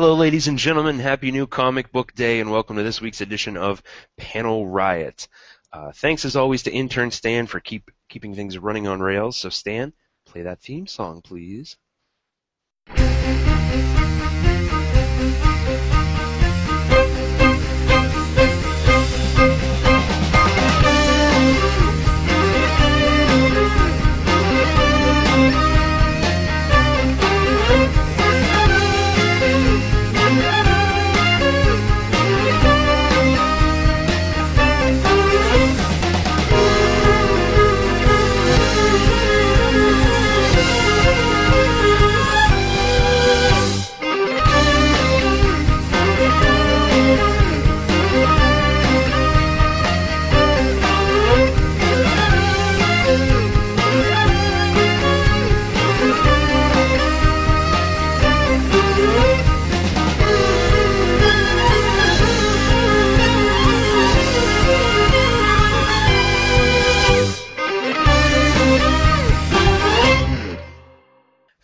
Hello, ladies and gentlemen. Happy new comic book day, and welcome to this week's edition of Panel Riot. Uh, thanks as always to intern Stan for keep keeping things running on rails. So Stan, play that theme song, please.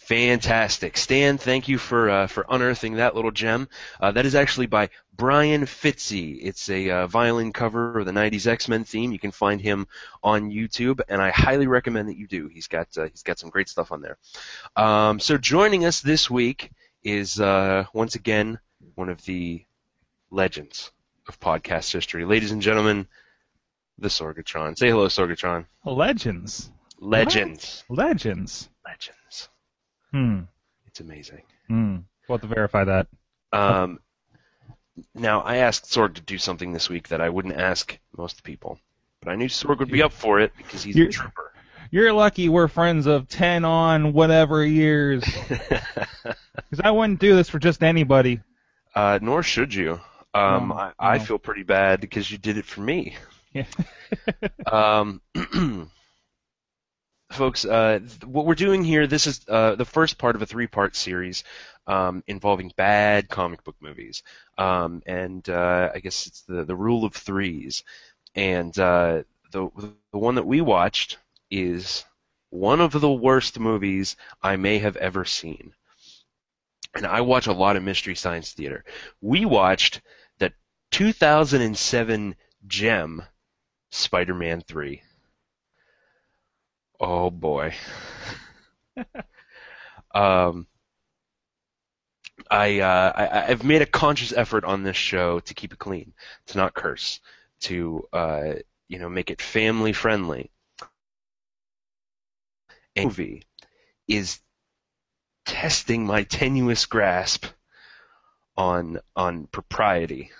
Fantastic, Stan. Thank you for uh, for unearthing that little gem. Uh, that is actually by Brian Fitzy. It's a uh, violin cover of the '90s X-Men theme. You can find him on YouTube, and I highly recommend that you do. He's got uh, he's got some great stuff on there. Um, so joining us this week is uh, once again one of the legends of podcast history, ladies and gentlemen, the Sorgatron. Say hello, Sorgatron. Legends. Legends. What? Legends. Legends. Hmm. It's amazing. Hmm. We'll have to verify that. Um, now, I asked Sorg to do something this week that I wouldn't ask most people, but I knew Sorg would be up for it because he's You're- a trooper. You're lucky we're friends of 10 on whatever years. Because I wouldn't do this for just anybody. uh, nor should you. Um, No, I, I feel pretty bad because you did it for me. Yeah. Um, folks, uh, th- what we're doing here, this is uh, the first part of a three-part series um, involving bad comic book movies, um, and uh, I guess it's the the rule of threes. And uh, the the one that we watched is one of the worst movies I may have ever seen. And I watch a lot of Mystery Science Theater. We watched the 2007 gem Spider-Man 3. Oh boy. um, I, uh, I I've made a conscious effort on this show to keep it clean, to not curse, to uh, you know make it family friendly. Movie is testing my tenuous grasp on on propriety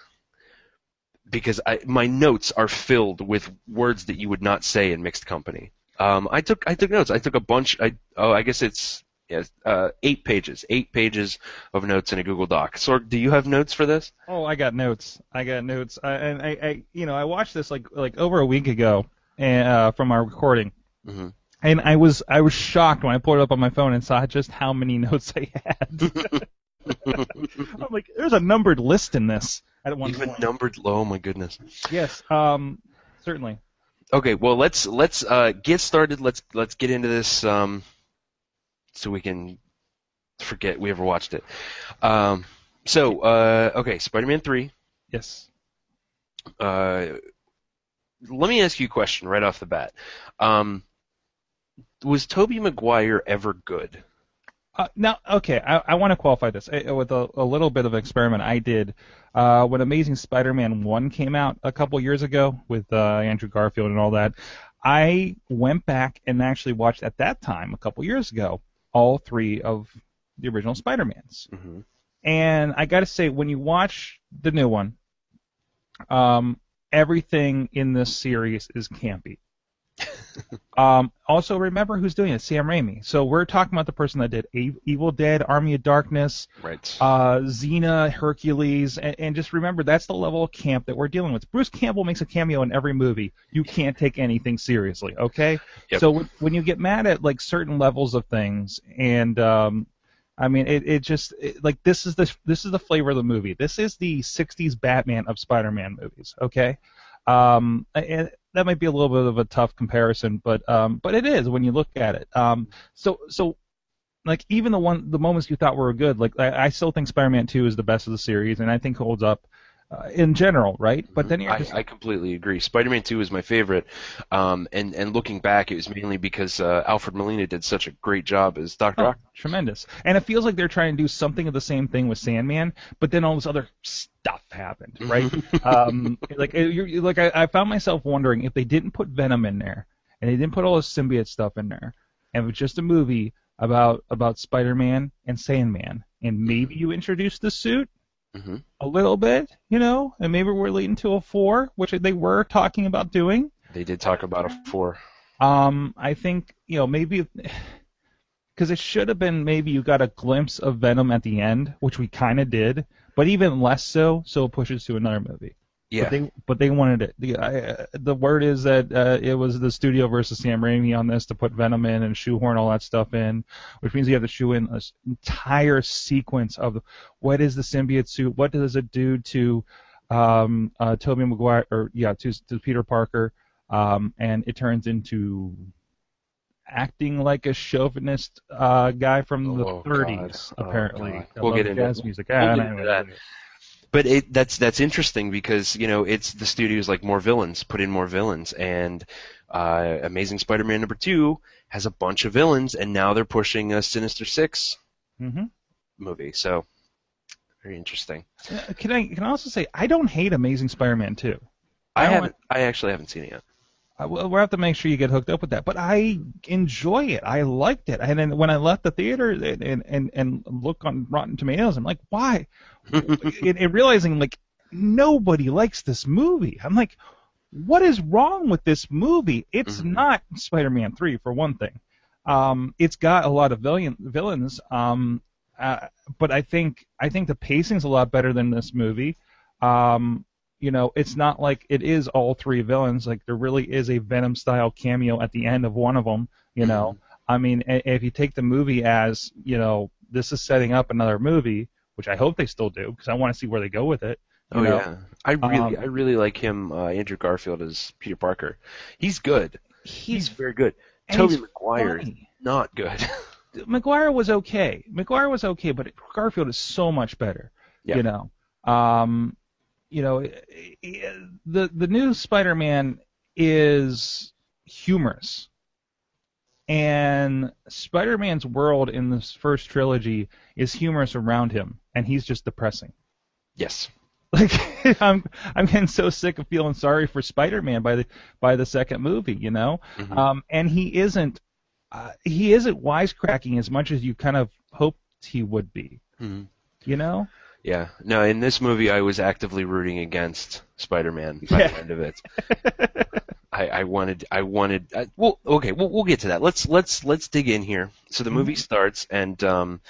because I, my notes are filled with words that you would not say in mixed company. Um, I took I took notes. I took a bunch. I oh I guess it's yes uh, eight pages, eight pages of notes in a Google Doc. Sorg, do you have notes for this? Oh, I got notes. I got notes. I, and I, I, you know, I watched this like like over a week ago, and uh, from our recording, Mhm. and I was I was shocked when I pulled it up on my phone and saw just how many notes I had. I'm like, there's a numbered list in this. At one Even point. numbered. Oh my goodness. Yes. Um. Certainly. Okay, well let's let's uh, get started. Let's let's get into this um, so we can forget we ever watched it. Um, so uh, okay, Spider-Man three. Yes. Uh, let me ask you a question right off the bat. Um, was Tobey Maguire ever good? Uh, now, okay, I, I want to qualify this uh, with a, a little bit of experiment I did uh, when Amazing Spider-Man one came out a couple years ago with uh, Andrew Garfield and all that. I went back and actually watched at that time a couple years ago all three of the original Spider-Mans, Mm-hmm. and I got to say when you watch the new one, um, everything in this series is campy. Um, also, remember who's doing it? Sam Raimi. So we're talking about the person that did A- Evil Dead, Army of Darkness, Right. uh, Xena, Hercules, and, and just remember that's the level of camp that we're dealing with. Bruce Campbell makes a cameo in every movie. You can't take anything seriously, okay? Yep. So when, when you get mad at like certain levels of things, and um, I mean, it, it just it, like this is the this is the flavor of the movie. This is the '60s Batman of Spider-Man movies, okay? Um, and that might be a little bit of a tough comparison, but um, but it is when you look at it. Um, so so like even the one the moments you thought were good, like I, I still think Spider-Man 2 is the best of the series, and I think holds up uh, in general, right? But then you're I, just I completely agree. Spider-Man 2 is my favorite, um, and and looking back, it was mainly because uh, Alfred Molina did such a great job as Doctor Oh, tremendous. And it feels like they're trying to do something of the same thing with Sandman, but then all this other stuff happened, right? um, like you're, like I, I found myself wondering if they didn't put Venom in there and they didn't put all the symbiote stuff in there, and it was just a movie about about Spider-Man and Sandman, and maybe you introduced the suit hmm a little bit, you know, and maybe we're leading to a four, which they were talking about doing. They did talk about a four. Um, I think you know maybe because it should have been maybe you got a glimpse of Venom at the end, which we kind of did, but even less so, so it pushes to another movie. Yeah. But they but they wanted it. The I, uh, the word is that uh, it was the studio versus Sam Raimi on this to put Venom in and shoehorn all that stuff in, which means you have to shoe in an entire sequence of what is the symbiote suit, what does it do to um, uh, Tobey Maguire or yeah to, to Peter Parker, um, and it turns into acting like a chauvinist uh, guy from the Oh, 30s, God. Oh, apparently. I We'll get into jazz music. We'll Ah, get into that. But it, that's that's interesting because you know it's the studios like more villains, put in more villains, and uh, Amazing Spider-Man number two has a bunch of villains, and now they're pushing a Sinister Six Mhm. movie. So very interesting. Uh, Can I can I also say I don't hate Amazing Spider-Man 2. I, I haven't. I actually haven't seen it yet. I, we'll have to make sure you get hooked up with that. But I enjoy it. I liked it. And then when I left the theater and and and, look on Rotten Tomatoes, I'm like, why? and, and realizing like nobody likes this movie. I'm like, what is wrong with this movie? It's Mhm. not Spider-Man 3 for one thing. Um, it's got a lot of villain, villains. Um, uh, but I think I think the pacing's a lot better than this movie. Um, you know, it's not like it is all three villains. Like there really is a Venom style cameo at the end of one of them. You know, I mean, if you take the movie as you know, this is setting up another movie, which I hope they still do because I want to see where they go with it. Oh know. yeah, I really, Um, I really like him, uh, Andrew Garfield as Peter Parker. He's good. He's very good. Tobey he's Maguire funny. not good. Maguire was okay. Maguire was okay, but Garfield is so much better. Yeah. You know, um, you know, the the new Spider-Man is humorous, and Spider-Man's world in this first trilogy is humorous around him, and he's just depressing. yes. Like I'm I'm getting so sick of feeling sorry for Spider-Man by the by the second movie, you know. Mhm. Um, and he isn't uh, he isn't wisecracking as much as you kind of hoped he would be, Mhm. you know. Yeah. No, in this movie, I was actively rooting against Spider-Man by Yeah. the end of it. I, I wanted, I wanted. I, well, okay, we'll, we'll get to that. Let's let's let's dig in here. So the movie starts, and um,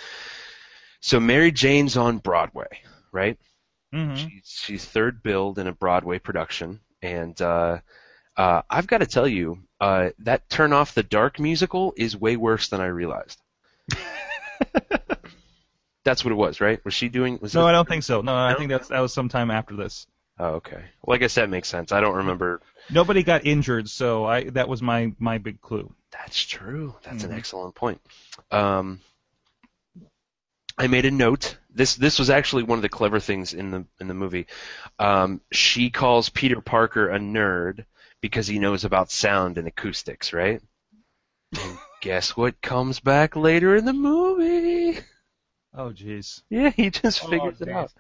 so Mary Jane's on Broadway, right? hmm She's she's third billed in a Broadway production, and uh, uh, I've got to tell you, uh, that Turn Off the Dark musical is way worse than I realized. That's what it was, right? Was she doing? Was No, I don't think so. No, I No? think that's that was sometime after this. Oh, okay. Well, I guess that makes sense. I don't remember. Nobody got injured, so I that was my my big clue. That's true. That's Mhm. an excellent point. Um, I made a note. This this was actually one of the clever things in the in the movie. Um, she calls Peter Parker a nerd because he knows about sound and acoustics, right? And guess what comes back later in the movie? Oh, jeez. Yeah, he just Oh, figures it out.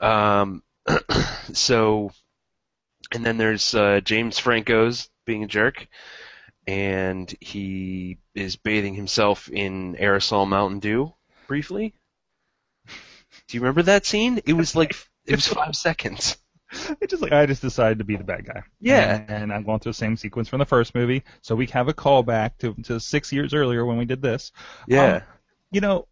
Um, so, and then there's uh, James Franco's being a jerk, and he is bathing himself in aerosol Mountain Dew briefly. Do you remember that scene? It was like it was five seconds. It's just like I just decided to be the bad guy. Yeah. And I'm going through the same sequence from the first movie, so we have a callback to to six years earlier when we did this. Yeah. Um, you know,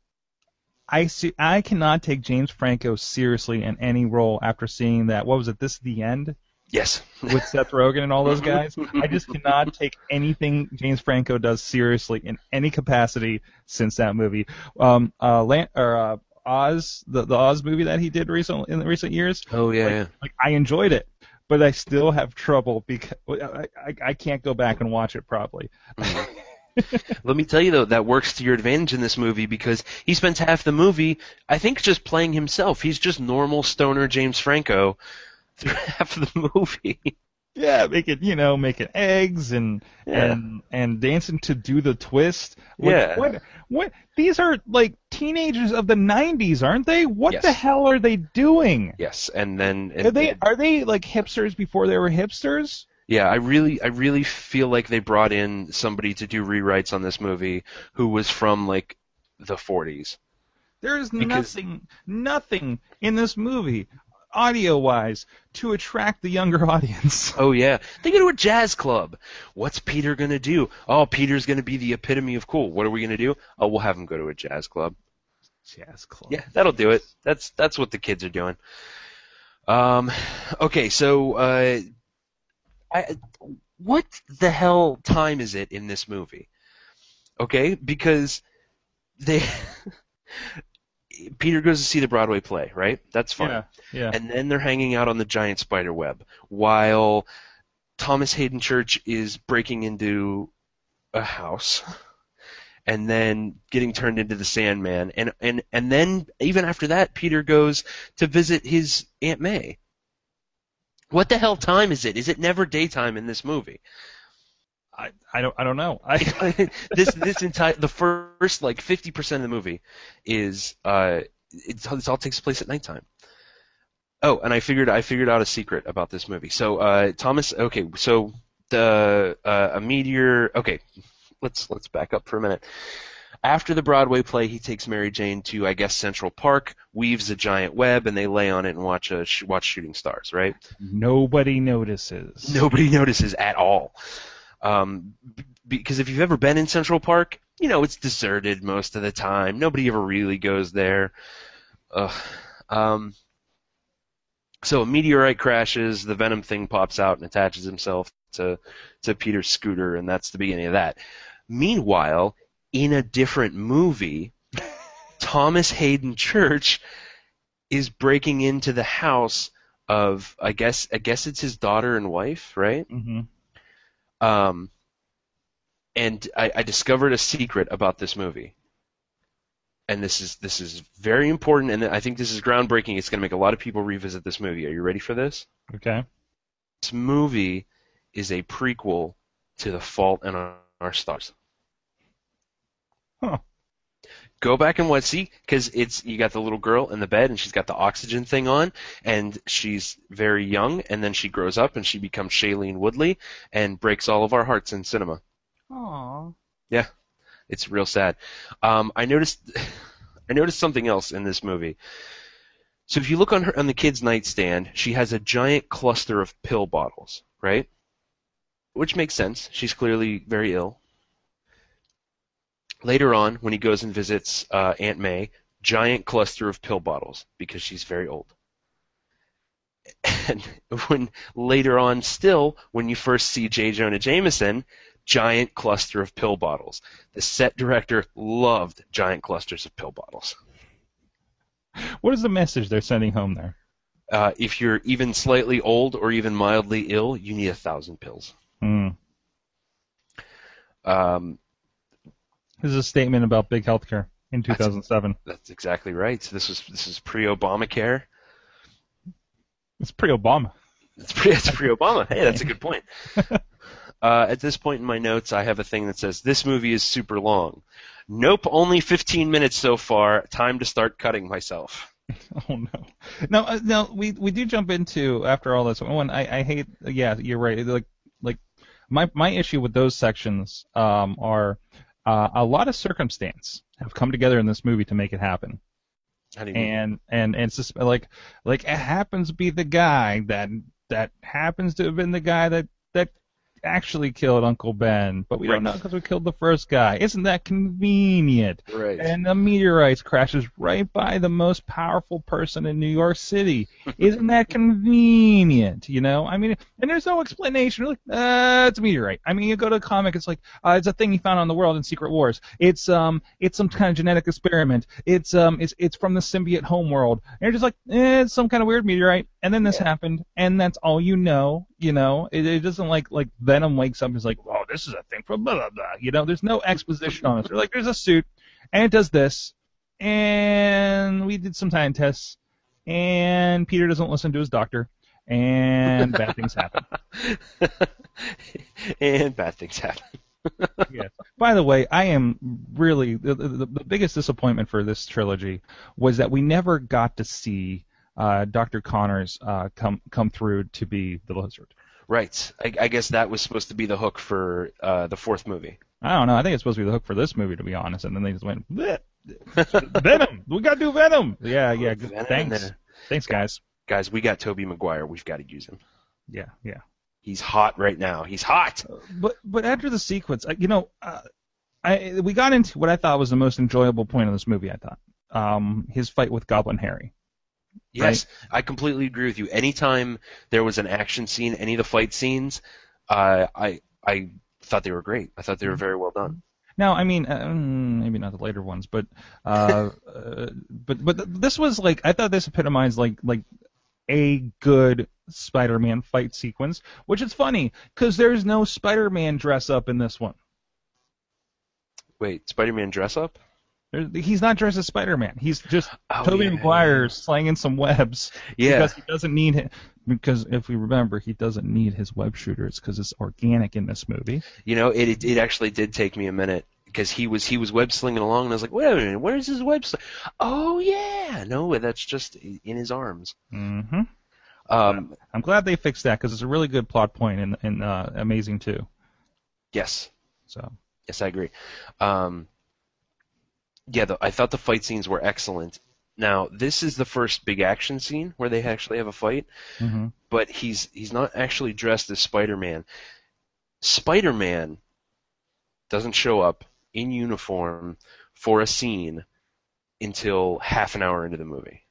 I see. I cannot take James Franco seriously in any role after seeing that. What was it? This is the end yes. with Seth Rogen and all those guys. I just cannot take anything James Franco does seriously in any capacity since that movie. Um, uh, Lan- or uh, Oz, the the Oz movie that he did recently in the recent years. Oh yeah. yeah. Like I enjoyed it, but I still have trouble because I I, I can't go back and watch it properly. Mhm. Let me tell you though, that works to your advantage in this movie because he spends half the movie, I think, just playing himself. He's just normal stoner James Franco through half of the movie. Yeah, making you know making eggs and Yeah. and and dancing to do the twist. Like, Yeah. What what? These are like teenagers of the '90s, aren't they? What Yes. the hell are they doing? Yes, and then Are they are they like hipsters before they were hipsters? Yeah, I really, I really feel like they brought in somebody to do rewrites on this movie who was from like the 40s. There's Because- nothing nothing in this movie, audio wise, to attract the younger audience. Oh yeah, they go to a jazz club. What's Peter gonna do? Oh, Peter's gonna be the epitome of cool. What are we gonna do? Oh, we'll have him go to a jazz club. Jazz club. Yeah, that'll do it. That's that's what the kids are doing. Um, okay, so uh, I, what the hell time is it in this movie? Okay, because they Peter goes to see the Broadway play, right? That's fine. Yeah. Yeah. And then they're hanging out on the giant spider web while Thomas Haden Church is breaking into a house and then getting turned into the Sandman. And, and, and then even after that, Peter goes to visit his Aunt May. What the hell time is it? Is it never daytime in this movie? I, I don't I don't know. I this this entire the first like fifty percent of the movie is uh it, it all takes place at nighttime. Oh, and I figured I figured out a secret about this movie. So uh Thomas, okay, so the uh, a meteor. Okay, let's let's back up for a minute. After the Broadway play, he takes Mary Jane to I guess Central Park, weaves a giant web, and they lay on it and watch a sh- watch shooting stars. Right? nobody notices. Nobody notices at all. Um, b- because if you've ever been in Central Park, you know it's deserted most of the time. Nobody ever really goes there. Ugh. Um, so a meteorite crashes, the Venom thing pops out and attaches himself to to Peter's scooter, and that's the beginning of that. Meanwhile, in a different movie, Thomas Haden Church is breaking into the house of I guess I guess it's his daughter and wife, right? hmm Um, and I, I discovered a secret about this movie, and this is this is very important, and I think this is groundbreaking. It's going to make a lot of people revisit this movie. Are you ready for this? Okay. This movie is a prequel to The Fault in Our Stars. Huh. Go back and watch, see, because it's you got the little girl in the bed, and she's got the oxygen thing on, and she's very young, and then she grows up, and she becomes Shailene Woodley, and breaks all of our hearts in cinema. Aww. Yeah, it's real sad. Um, I noticed, I noticed something else in this movie. So if you look on her on the kid's nightstand, she has a giant cluster of pill bottles, right? Which makes sense. She's clearly very ill. Later on, when he goes and visits uh, Aunt May, giant cluster of pill bottles because she's very old. And when later on, still, when you first see J. Jonah Jameson, giant cluster of pill bottles. The set director loved giant clusters of pill bottles. What is the message they're sending home there? Uh, if you're even slightly old or even mildly ill, you need a thousand pills. Hmm. Um, This is a statement about big healthcare in 2007. that's exactly right. So this was this is pre-Obamacare. It's pre-Obama. It's pre it's pre-Obama. Hey, that's a good point. Uh, at this point in my notes, I have a thing that says this movie is super long. Nope, only 15 minutes so far. Time to start cutting myself. Oh no. No, uh, no. We we do jump into after all this. One, I I hate. Yeah, you're right. Like like my my issue with those sections um are uh, a lot of circumstance have come together in this movie to make it happen. You mean? and and and it's just like like it happens to be the guy that that happens to have been the guy that that actually killed Uncle Ben, but we Right. don't know because we killed the first guy. Isn't that convenient? Right. And the meteorite crashes right by the most powerful person in New York City. Isn't that convenient? You know, I mean, and there's no explanation. You're like, uh, it's a meteorite. I mean, you go to a comic, it's like, uh, it's a thing he found on the world in Secret Wars. It's um, it's some kind of genetic experiment. It's um, it's it's from the symbiote homeworld. And you're just like, eh, it's some kind of weird meteorite. And then this happened, and that's all you know. You know, it, it doesn't like like Venom wakes up and is like, oh, this is a thing from blah blah blah. You know, there's no exposition on this. They're like, there's a suit, and it does this, and we did some time tests, and Peter doesn't listen to his doctor, and bad things happen. and bad things happen. yes. By the way, I am really the, the, the biggest disappointment for this trilogy was that we never got to see uh, Dr. Connors uh, come come through to be the lizard. Right. I, I guess that was supposed to be the hook for uh, the fourth movie. I don't know. I think it's supposed to be the hook for this movie, to be honest. And then they just went Bleh. Venom. We gotta do Venom. Yeah, yeah. Venom Thanks. Thanks, guys. Guys, we got Tobey Maguire. We've got to use him. Yeah, yeah. He's hot right now. He's hot. But but after the sequence, you know, uh, I we got into what I thought was the most enjoyable point of this movie. I thought um, his fight with Goblin Harry. Yes, I completely agree with you. Anytime there was an action scene, any of the fight scenes, uh, I I thought they were great. I thought they were very well done. Now, I mean, uh, mm, maybe not the later ones, but uh, uh, but but th- this was like I thought this epitomized like like a good Spider-Man fight sequence, which is funny because there's no Spider-Man dress up in this one. Wait, Spider-Man dress up? He's not dressed as Spider-Man. He's just Oh, Tobey yeah, Maguire slanging some webs Yeah. because he doesn't need it. Because if we remember, he doesn't need his web shooters because it's organic in this movie. You know, it, it actually did take me a minute because he was he was web slinging along, and I was like, wait a minute, where's his web sling? Oh yeah, no, that's just in his arms. Mm-hmm. Um, I'm glad they fixed that because it's a really good plot point in in uh, Amazing too. yes, So yes, I agree. Um, yeah, the, I thought the fight scenes were excellent. Now, this is the first big action scene where they actually have a fight, mhm. but he's he's not actually dressed as Spider-Man. Spider-Man doesn't show up in uniform for a scene until half an hour into the movie.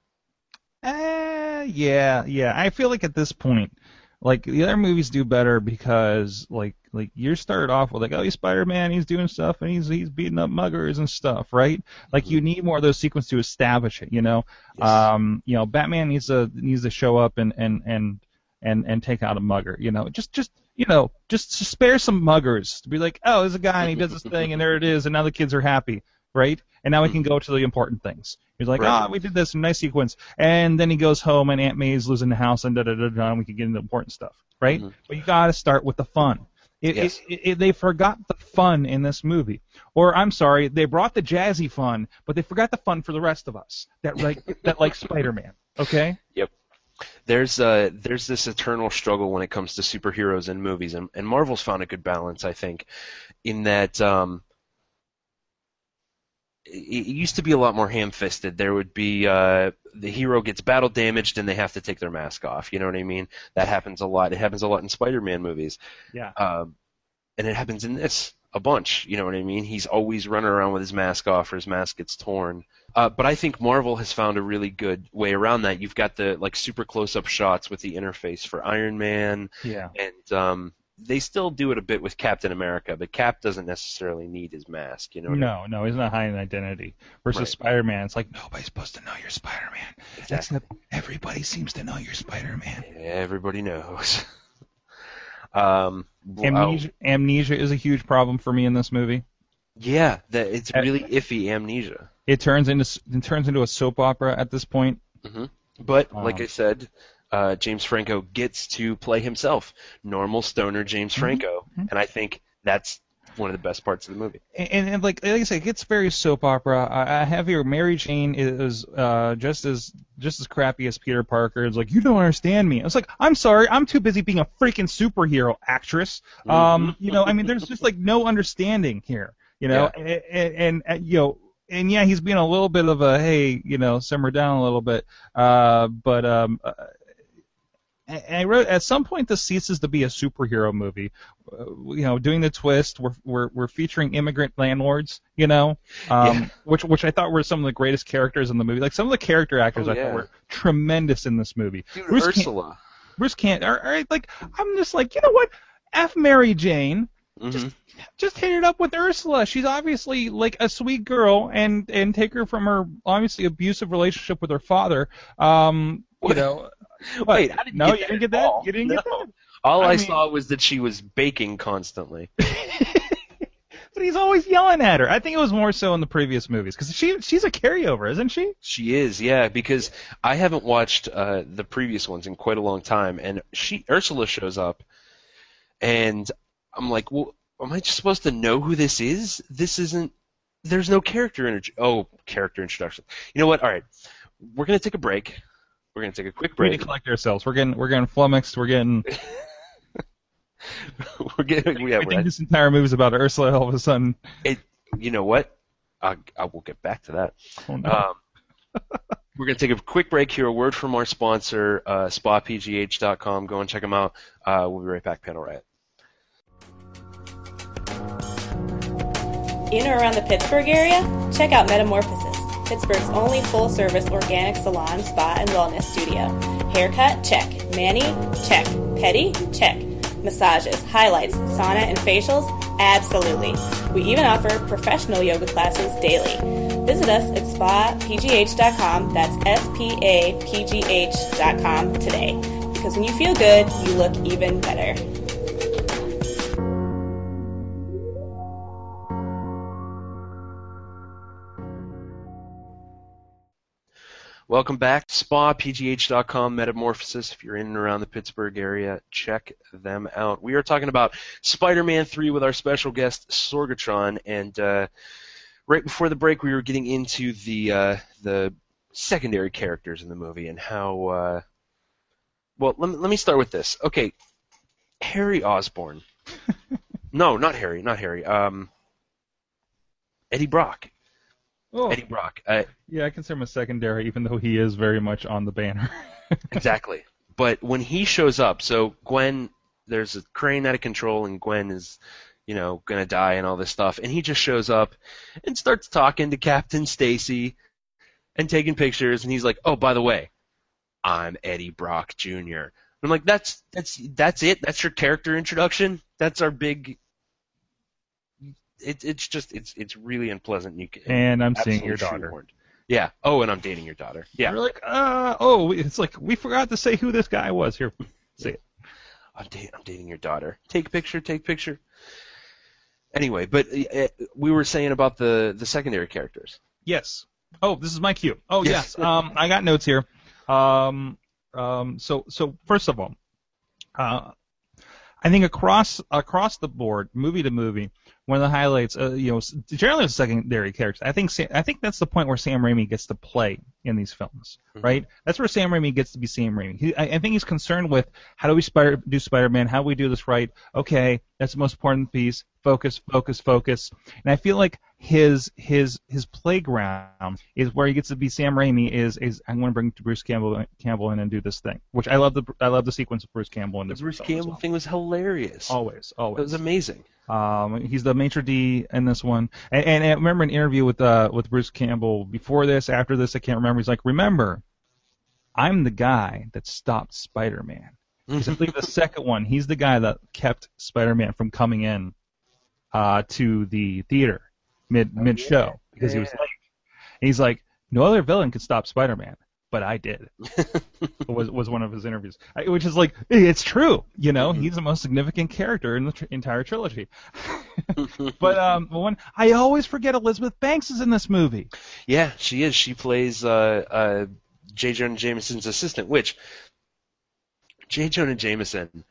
Uh, yeah, yeah. I feel like at this point, like the other movies do better because like like you started off with like oh he's Spider Man he's doing stuff and he's he's beating up muggers and stuff right? Like you need more of those sequences to establish it you know? Yes. um you know Batman needs to needs to show up and and and and and take out a mugger you know? Just just you know just spare some muggers to be like oh there's a guy and he does this thing and there it is and now the kids are happy right? And now we can go to the important things. He's like Right. ah we did this nice sequence. And then he goes home and Aunt May's losing the house and da da da da and we can get into important stuff right? Mhm. but you got to start with the fun it, Yes. it, it, they forgot the fun in this movie. Or I'm sorry, they brought the jazzy fun, but they forgot the fun for the rest of us that like that like Spider-Man. Okay? Yep. There's uh there's this eternal struggle when it comes to superheroes in movies, and, and Marvel's found a good balance, I think, in that um, it, used to be a lot more ham-fisted. There would be uh, the hero gets battle damaged and they have to take their mask off. You know what I mean? That happens a lot. It happens a lot in Spider-Man movies. Yeah. Um, and it happens in this a bunch. You know what I mean? He's always running around with his mask off, or his mask gets torn. Uh, but I think Marvel has found a really good way around that. You've got the like super close-up shots with the interface for Iron Man, Yeah. and um, they still do it a bit with Captain America, but Cap doesn't necessarily need his mask. You know? what I No, no, he's not hiding identity. Versus Right. Spider-Man, it's like nobody's supposed to know you're Spider-Man, Exactly. everybody seems to know you're Spider-Man. Everybody knows. um, Amnesia, amnesia is a huge problem for me in this movie. yeah, that it's really iffy amnesia. It turns into it turns into a soap opera at this point. But like Um, I said, uh, James Franco gets to play himself, normal stoner James Franco, and I think that's one of the best parts of the movie. and, and like like I said, it gets very soap opera. I, I have here Mary Jane is uh, just as just as crappy as Peter Parker. It's like you don't understand me. I was like, I'm sorry, I'm too busy being a freaking superhero actress. Um, you know, I mean, there's just like no understanding here. You know, and, and, and you know. And yeah, he's being a little bit of a hey, you know, simmer down a little bit. Uh, but um, uh, and I wrote at some point this ceases to be a superhero movie. Uh, you know, doing the twist, we're we're we're featuring immigrant landlords. You know, um, Yeah. which which I thought were some of the greatest characters in the movie. Like some of the character actors Oh, I thought were tremendous in this movie. Dude, Bruce Ursula. Bruce can't. Or, or, like I'm just like you know what, f Mary Jane. hmm Just hit it up with Ursula. She's obviously like a sweet girl, and and take her from her obviously abusive relationship with her father. Um, you know. Wait, What? how did you no, get you that didn't get at all? that. You didn't get that. All I, I mean- saw was that she was baking constantly. But he's always yelling at her. I think it was more so in the previous movies because she she's a carryover, isn't she? She is, yeah, because I haven't watched uh, the previous ones in quite a long time, and she Ursula shows up, and I'm like, well, am I just supposed to know who this is? This isn't. There's no character intro. Oh, character introduction. You know what? All right, we're gonna take a break. We're gonna take a quick break. We need break. to collect ourselves. We're getting we're getting flummoxed. We're getting. we're getting. Yeah, I we're think this entire movie is about Ursula. All of a sudden, It, you know what? I, I will get back to that. oh no. Um, we're going to take a quick break here. A word from our sponsor, uh, SpaPGH.com. Go and check them out. Uh, we'll be right back, Panel Riot. In or around the Pittsburgh area? Check out Metamorphosis, Pittsburgh's only full service organic salon, spa, and wellness studio. Haircut? Check. Manny? Check. Petty? Check. Massages, highlights, sauna, and facials? Absolutely. We even offer professional yoga classes daily. Visit us at spapgh.com, that's S P A P G H.com today. Because when you feel good, you look even better. Welcome back. To SpaPGH.com, Metamorphosis. If you're in and around the Pittsburgh area, check them out. We are talking about Spider-Man 3 with our special guest, Sorgatron, and uh, right before the break, we were getting into the uh, the secondary characters in the movie and how. Uh, well, let me, let me start with this. Okay, Harry Osborn. no, not Harry, not Harry. Um, Eddie Brock. Oh, Eddie Brock. Uh, yeah, I consider him a secondary, even though he is very much on the banner. Exactly. But when he shows up, so Gwen, there's a crane out of control, and Gwen is, you know, gonna die and all this stuff, and he just shows up and starts talking to Captain Stacy and taking pictures, and he's like, "Oh, by the way, I'm Eddie Brock Jr." I'm like, "That's that's that's it. That's your character introduction. That's our big." It, it's just it's it's really unpleasant. You can, and I'm seeing your daughter. shoehorned. Yeah. Oh, and I'm dating your daughter. Yeah. You're like, uh, oh, it's like we forgot to say who this guy was. Here, see it. I'm, da- I'm dating your daughter. Take picture, take picture. Anyway, but uh, we were saying about the the secondary characters. Yes. Oh, this is my cue. Oh, Yes. yes. Um, I got notes here. Um, um, so, so first of all, uh, I think across across the board, movie to movie, one of the highlights, uh, you know, generally the secondary characters. I think Sam, I think that's the point where Sam Raimi gets to play in these films, Mhm. right? That's where Sam Raimi gets to be Sam Raimi. He, I, I think he's concerned with how do we spider, do Spider-Man, how do we do this right? Okay, that's the most important piece. Focus, focus, focus. And I feel like his his his playground is where he gets to be Sam Raimi. Is is I'm going to bring Bruce Campbell Campbell in and do this thing, which I love the I love the sequence of Bruce Campbell in The Bruce Campbell well. thing was hilarious. Always, always. it was amazing. Um, he's the maitre d in this one, and, and I remember an interview with uh with Bruce Campbell before this, after this, I can't remember. He's like, remember, I'm the guy that stopped Spider-Man. Because I believe the second one, he's the guy that kept Spider-Man from coming in uh, to the theater mid mid show because he was Yeah. late. And he's like, no other villain could stop Spider-Man, but I did. was was one of his interviews, I, which is like it's true. You know, Mhm. he's the most significant character in the tr- entire trilogy. but um, one I always forget Elizabeth Banks is in this movie. yeah, she is. She plays uh, uh, J. Jonah Jameson's assistant, which J. Jonah Jameson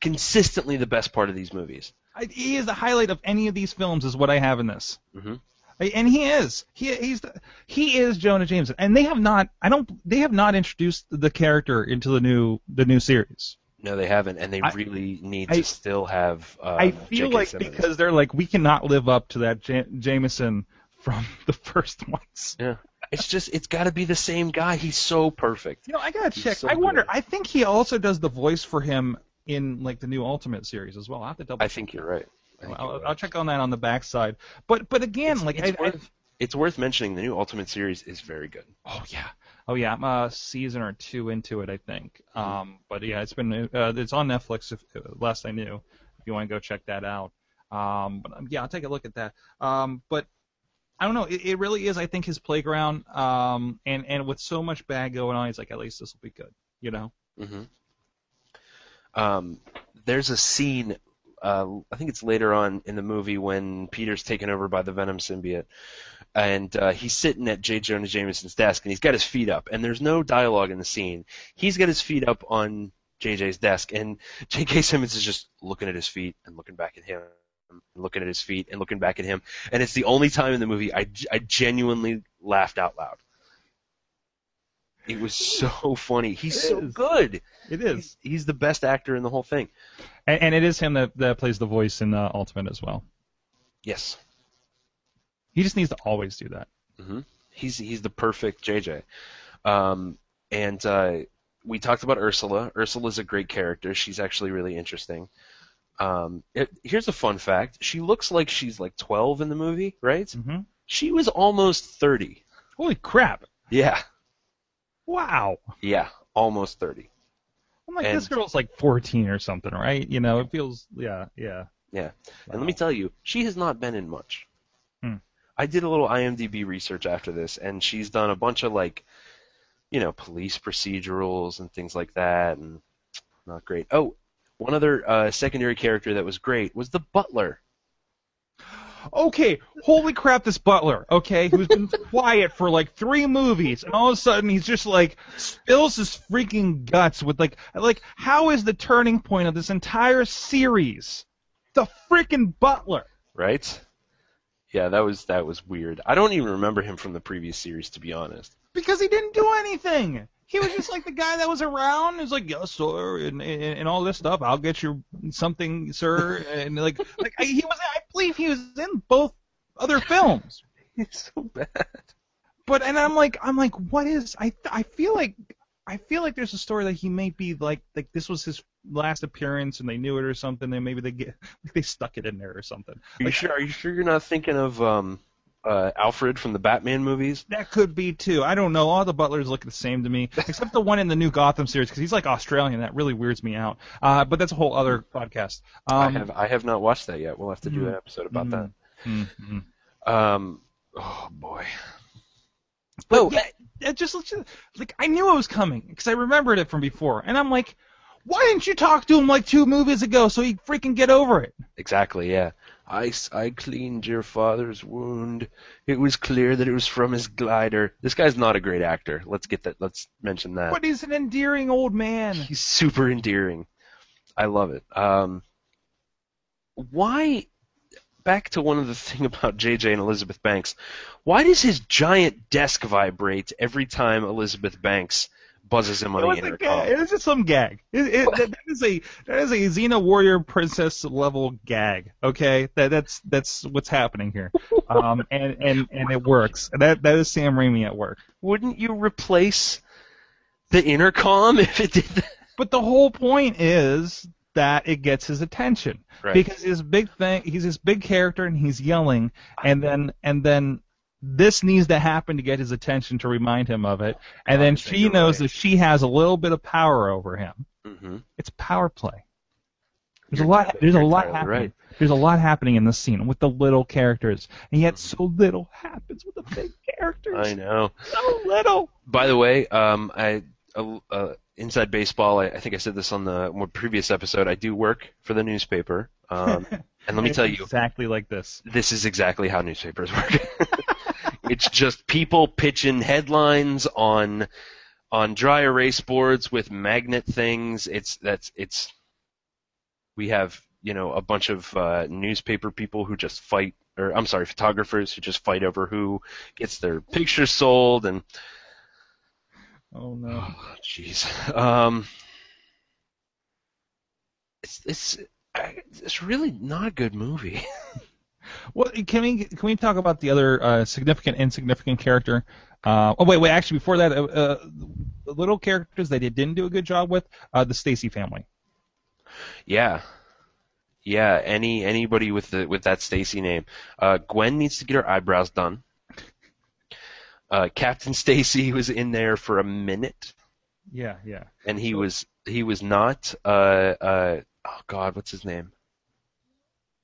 consistently the best part of these movies. I, he is the highlight of any of these films, is what I have in this. Mhm. And he is. He he's the, he is Jonah Jameson, and they have not. I don't. They have not introduced the character into the new the new series. No, they haven't, and they I- really need I- to still have. Uh, I feel J.K. like Simmons. because they're like we cannot live up to that ja- Jameson from the first ones. Yeah. It's just it's got to be the same guy. He's so perfect. You know, I gotta He's check. so I wonder. good. I think he also does the voice for him in like the new Ultimate series as well. I have to double. I think you're right. I I'll. I'll check on that on the backside. But but again, It's, like it's I, I, worth it's worth mentioning. The new Ultimate series is very good. Oh yeah, oh yeah. I'm a season or two into it, I think. Mm-hmm. Um, but yeah, it's been uh, it's on Netflix. If uh, last I knew, if you want to go check that out. Um, but um, yeah, I'll take a look at that. Um, but I don't know. It, it really is. I think his playground. Um, and and with so much bad going on, he's like, at least this will be good. You know. hmm Um, there's a scene. Uh, I think it's later on in the movie when Peter's taken over by the Venom symbiote, and uh, he's sitting at J. Jonah Jameson's desk, and he's got his feet up, and there's no dialogue in the scene. He's got his feet up on JJ's desk, and J.K. Simmons is just looking at his feet and looking back at him, and looking at his feet and looking back at him, and it's the only time in the movie I, I genuinely laughed out loud. It was so funny. He's so good. It is, He's, he's the best actor in the whole thing. and, and it is him that, that plays the voice in uh, Ultimate as well. Yes. He just needs to always do that. hmm He's he's the perfect JJ. Um, and uh, we talked about Ursula. Ursula's a great character. She's actually really interesting. Um, it, here's a fun fact. She looks like she's like 12 in the movie, right? hmm She was almost 30. Holy crap! Yeah. Wow. Yeah. Almost 30. I'm like, And- this girl's like 14 or something, right? You know, it feels, yeah, yeah. Yeah. And let me tell you, she has not been in much. Hmm. I did a little IMDb research after this, and she's done a bunch of like, you know, police procedurals and things like that, and not great. Oh, one other uh, secondary character that was great was the butler. Okay, holy crap, this butler, okay, who's been quiet for like three movies, and all of a sudden he's just like spills his freaking guts with like, like, how is the turning point of this entire series? The freaking butler. Right? Yeah, that was that was weird. I don't even remember him from the previous series, to be honest. because he didn't do anything. He was just like the guy that was around. He was like, yes, sir, and, and and all this stuff. I'll get you something, sir. And like, like I, he was. Believe he was in both other films. He's so bad. But and I'm like, I'm like, what is? I I feel like I feel like there's a story that he may be like like this was his last appearance and they knew it or something. And maybe they get like they stuck it in there or something. Are you Like, sure? Are you sure you're not thinking of um, uh, Alfred from the Batman movies? That could be too. I don't know. All the butlers look the same to me, except the one in the new Gotham series because he's like Australian. That really weirds me out. Uh, but that's a whole other podcast. Um, I have I have not watched that yet. We'll have to do an episode about mm, mm, mm. that. Um, oh boy. But Oh, yeah, it just looks like I knew it was coming because I remembered it from before, and I'm like, why didn't you talk to him like two movies ago so he freaking get over it? exactly. Yeah. I, I cleaned your father's wound. It was clear that it was from his glider. This guy's not a great actor. Let's get that. Let's mention that. But he's an endearing old man. He's super endearing. I love it. Um, why? Back to one of the thing about JJ and Elizabeth Banks. Why does his giant desk vibrate every time Elizabeth Banks buzzes him on It a gag. it was just some gag. It, it, that, that is a that is a Xena warrior princess level gag. Okay, that that's that's what's happening here. Um, and and and it works. That that is Sam Raimi at work. Wouldn't you replace the intercom if it did that? But the whole point is that it gets his attention Right. because his big thing, he's this big character and he's yelling, and then and then this needs to happen to get his attention to remind him of it, and then she knows right. that she has a little bit of power over him. Mm-hmm. It's power play. There's You're a lot. There's a lot happening. right. There's a lot happening in this scene with the little characters, and yet Mm-hmm. so little happens with the big characters. I know. So little. By the way, um, I uh, uh, inside baseball. I, I think I said this on the more previous episode. I do work for the newspaper, um, and let me tell you, exactly like this. this is exactly how newspapers work. it's just people pitching headlines on on dry erase boards with magnet things. It's that's it's. We have you know a bunch of uh, newspaper people who just fight, or I'm sorry, photographers who just fight over who gets their pictures sold and. Oh no. Oh, jeez. Um, it's it's it's really not a good movie. Well, can we can we talk about the other uh, significant insignificant character? Uh, oh wait, wait. Actually, before that, uh, uh, little characters they didn't do a good job with, uh, the Stacy family. yeah, yeah. Any anybody with the with that Stacy name, uh, Gwen needs to get her eyebrows done. Uh, Captain Stacy was in there for a minute, Yeah, yeah. and he was he was not. Uh, uh, oh God, what's his name?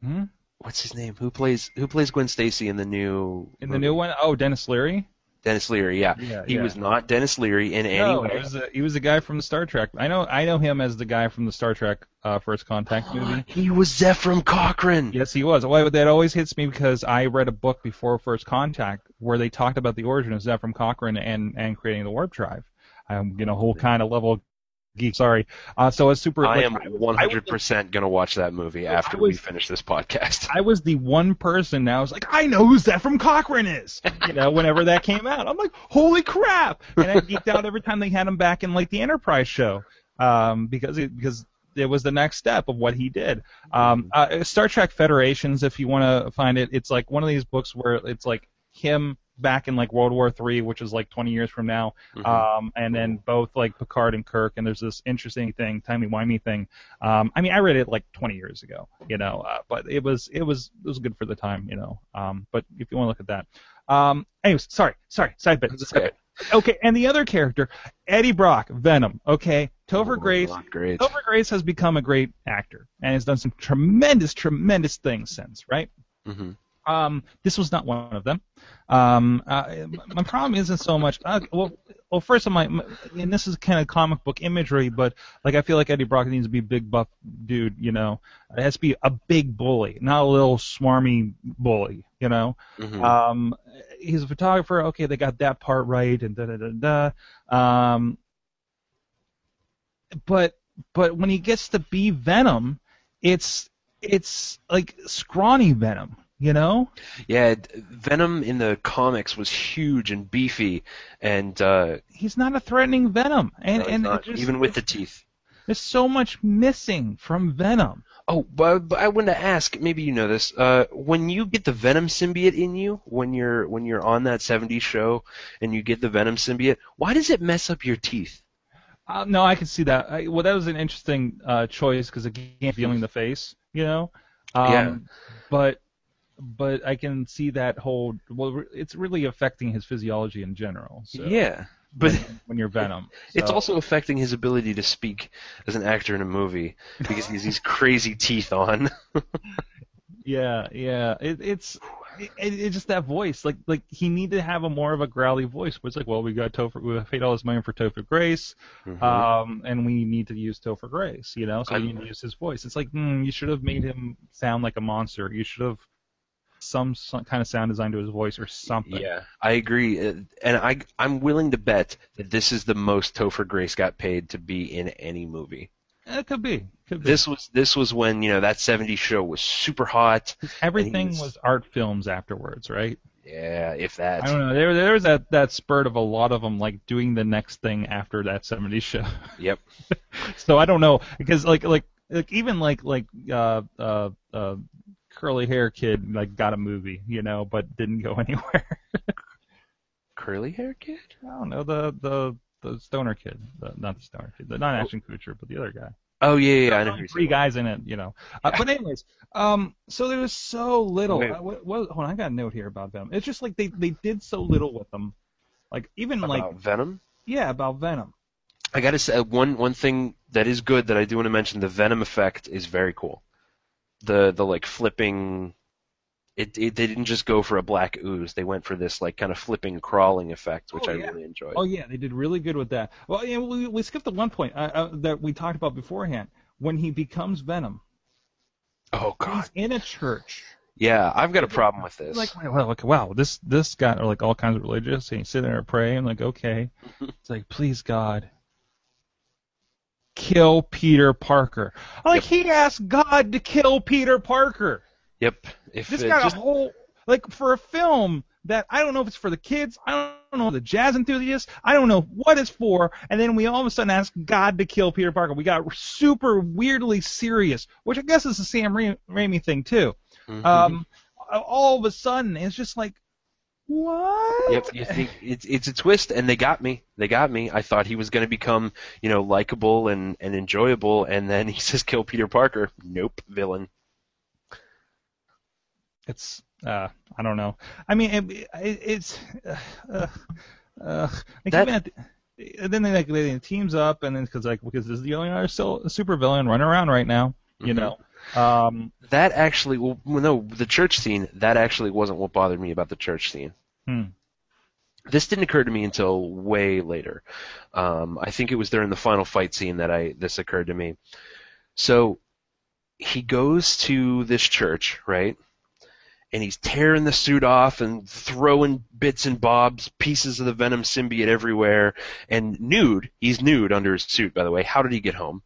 Hmm? What's his name? Who plays who plays Gwen Stacy in the new In the new one, oh, Denis Leary. Denis Leary, yeah. Yeah, he yeah. was not Denis Leary in any No, way. he was a, he was a guy from the Star Trek. I know I know him as the guy from the Star Trek uh, First Contact movie. He was Zefram Cochrane. Yes, he was. Well, that always hits me because I read a book before First Contact where they talked about the origin of Zefram Cochrane and and creating the warp drive. I'm you know whole kind of level of geek. Sorry. Uh, so it's super. I like, am 100% going to watch that movie after was- we finish this podcast. I was the one person that was like, I know who Zefram Cochrane is. You know, whenever that came out, I'm like, holy crap! And I geeked out every time they had him back in like the Enterprise show, um, because it, because it was the next step of what he did. Um, uh, Star Trek Federations, if you want to find it, it's like one of these books where it's like him back in like World War Three, which is like 20 years from now, Mhm. um, and then both like Picard and Kirk, and there's this interesting thing, timey wimey thing. Um, I mean, I read it like 20 years ago, you know, uh, but it was it was it was good for the time, you know. Um, but if you want to look at that, um, anyways, sorry, sorry, side bit. Side okay. bit. Okay, and the other character, Eddie Brock, Venom. Okay, Topher Oh, Grace. Great. Topher Grace has become a great actor and has done some tremendous, tremendous things since, right? hmm Um, this was not one of them. Um, uh, my problem isn't so much. Uh, well, well, first of my, and this is kind of comic book imagery, but like I feel like Eddie Brock needs to be a big buff dude. You know, it has to be a big bully, not a little swarmy bully. You know, hmm um, he's a photographer. Okay, they got that part right, and da da da da. Um, but but when he gets to be Venom, it's it's like scrawny Venom. You know? Yeah, Venom in the comics was huge and beefy, and uh, He's not a threatening Venom, and no, and just, even with the teeth. there's so much missing from Venom. Oh, but, but I wanted to ask. Maybe you know this. Uh, when you get the Venom symbiote in you, when you're when you're on that '70s show, and you get the Venom symbiote, why does it mess up your teeth? Uh, no, I can see that. I, well, that was an interesting uh, choice because again, feeling the face, you know. Um, Yeah. But but I can see that whole. Well, it's really affecting his physiology in general. So, Yeah, but when, when you're Venom, it's So- also affecting his ability to speak as an actor in a movie because he has these crazy teeth on. Yeah, yeah. It, it's it, it's just that voice. Like like he needed to have a more of a growly voice. It's like, well, we got Topher. We paid all this money for Topher Grace, Mhm. um, and we need to use Topher Grace. You know, so I- you need to use his voice. It's like, mm, you should have made him sound like a monster. You should have some, some kind of sound design to his voice or something. Yeah, I agree, Uh, and I I'm willing to bet that this is the most Topher Grace got paid to be in any movie. It could be. Could be. This was this was when you know that '70s show was super hot. Everything was- was art films afterwards, right? Yeah, if that. I don't know. There, there was that, that spurt of a lot of them like doing the next thing after that '70s show. Yep. so I don't know because like like like even like like uh uh uh curly hair kid like got a movie you know but didn't go anywhere. Curly hair kid. I don't know the the the stoner kid, the, not the stoner kid, the not Ashton Kutcher, but the other guy. Oh yeah, yeah, yeah, I know. who Only you're three talking guys in it, you know. Uh, but anyways, um, so there was so little. Wait. Uh, what, what, hold on, I got a note here about them. It's just like they they did so little with them, like even about. like Venom. yeah about Venom. I gotta say one one thing that is good that I do want to mention. The Venom effect is very cool. The the like flipping. It, it they didn't just go for a black ooze. They went for this like kind of flipping crawling effect, which Oh, I really enjoyed. Oh yeah, they did really good with that. Well, yeah, we, we skipped the one point uh, uh, that we talked about beforehand. When he becomes Venom, Oh god. he's in a church. Yeah, I've got a problem with this. Like, well, like, wow, this this guy are like all kinds of religious. And he's sitting there praying, like, okay, it's like, please God, kill Peter Parker. Like he asked God to kill Peter Parker. yep. If This got just, a whole like for a film that I don't know if it's for the kids, I don't know the jazz enthusiasts, I don't know what it's for, and then we all of a sudden ask God to kill Peter Parker. We got super weirdly serious, which I guess is the Sam Ra- Raimi thing too. Mhm. Um, all of a sudden it's just like, what? Yep, you think it's it's a twist, and they got me. They got me. I thought he was going to become, you know, likable and and enjoyable, and then he says kill Peter Parker. Nope, villain. It's uh, I don't know. I mean, it, it, it's uh, uh, uh, like That- even at the, and then they like they teams up and then because like because this is the only other still super villain running around right now, you Mhm. know. Um, That actually, well, no, the church scene. That actually wasn't what bothered me about the church scene. hmm. This didn't occur to me until way later. Um, I think it was during the final fight scene that I this occurred to me. So he goes to this church, right? And he's tearing the suit off and throwing bits and bobs, pieces of the Venom symbiote everywhere, and nude. He's nude under his suit, by the way. How did he get home?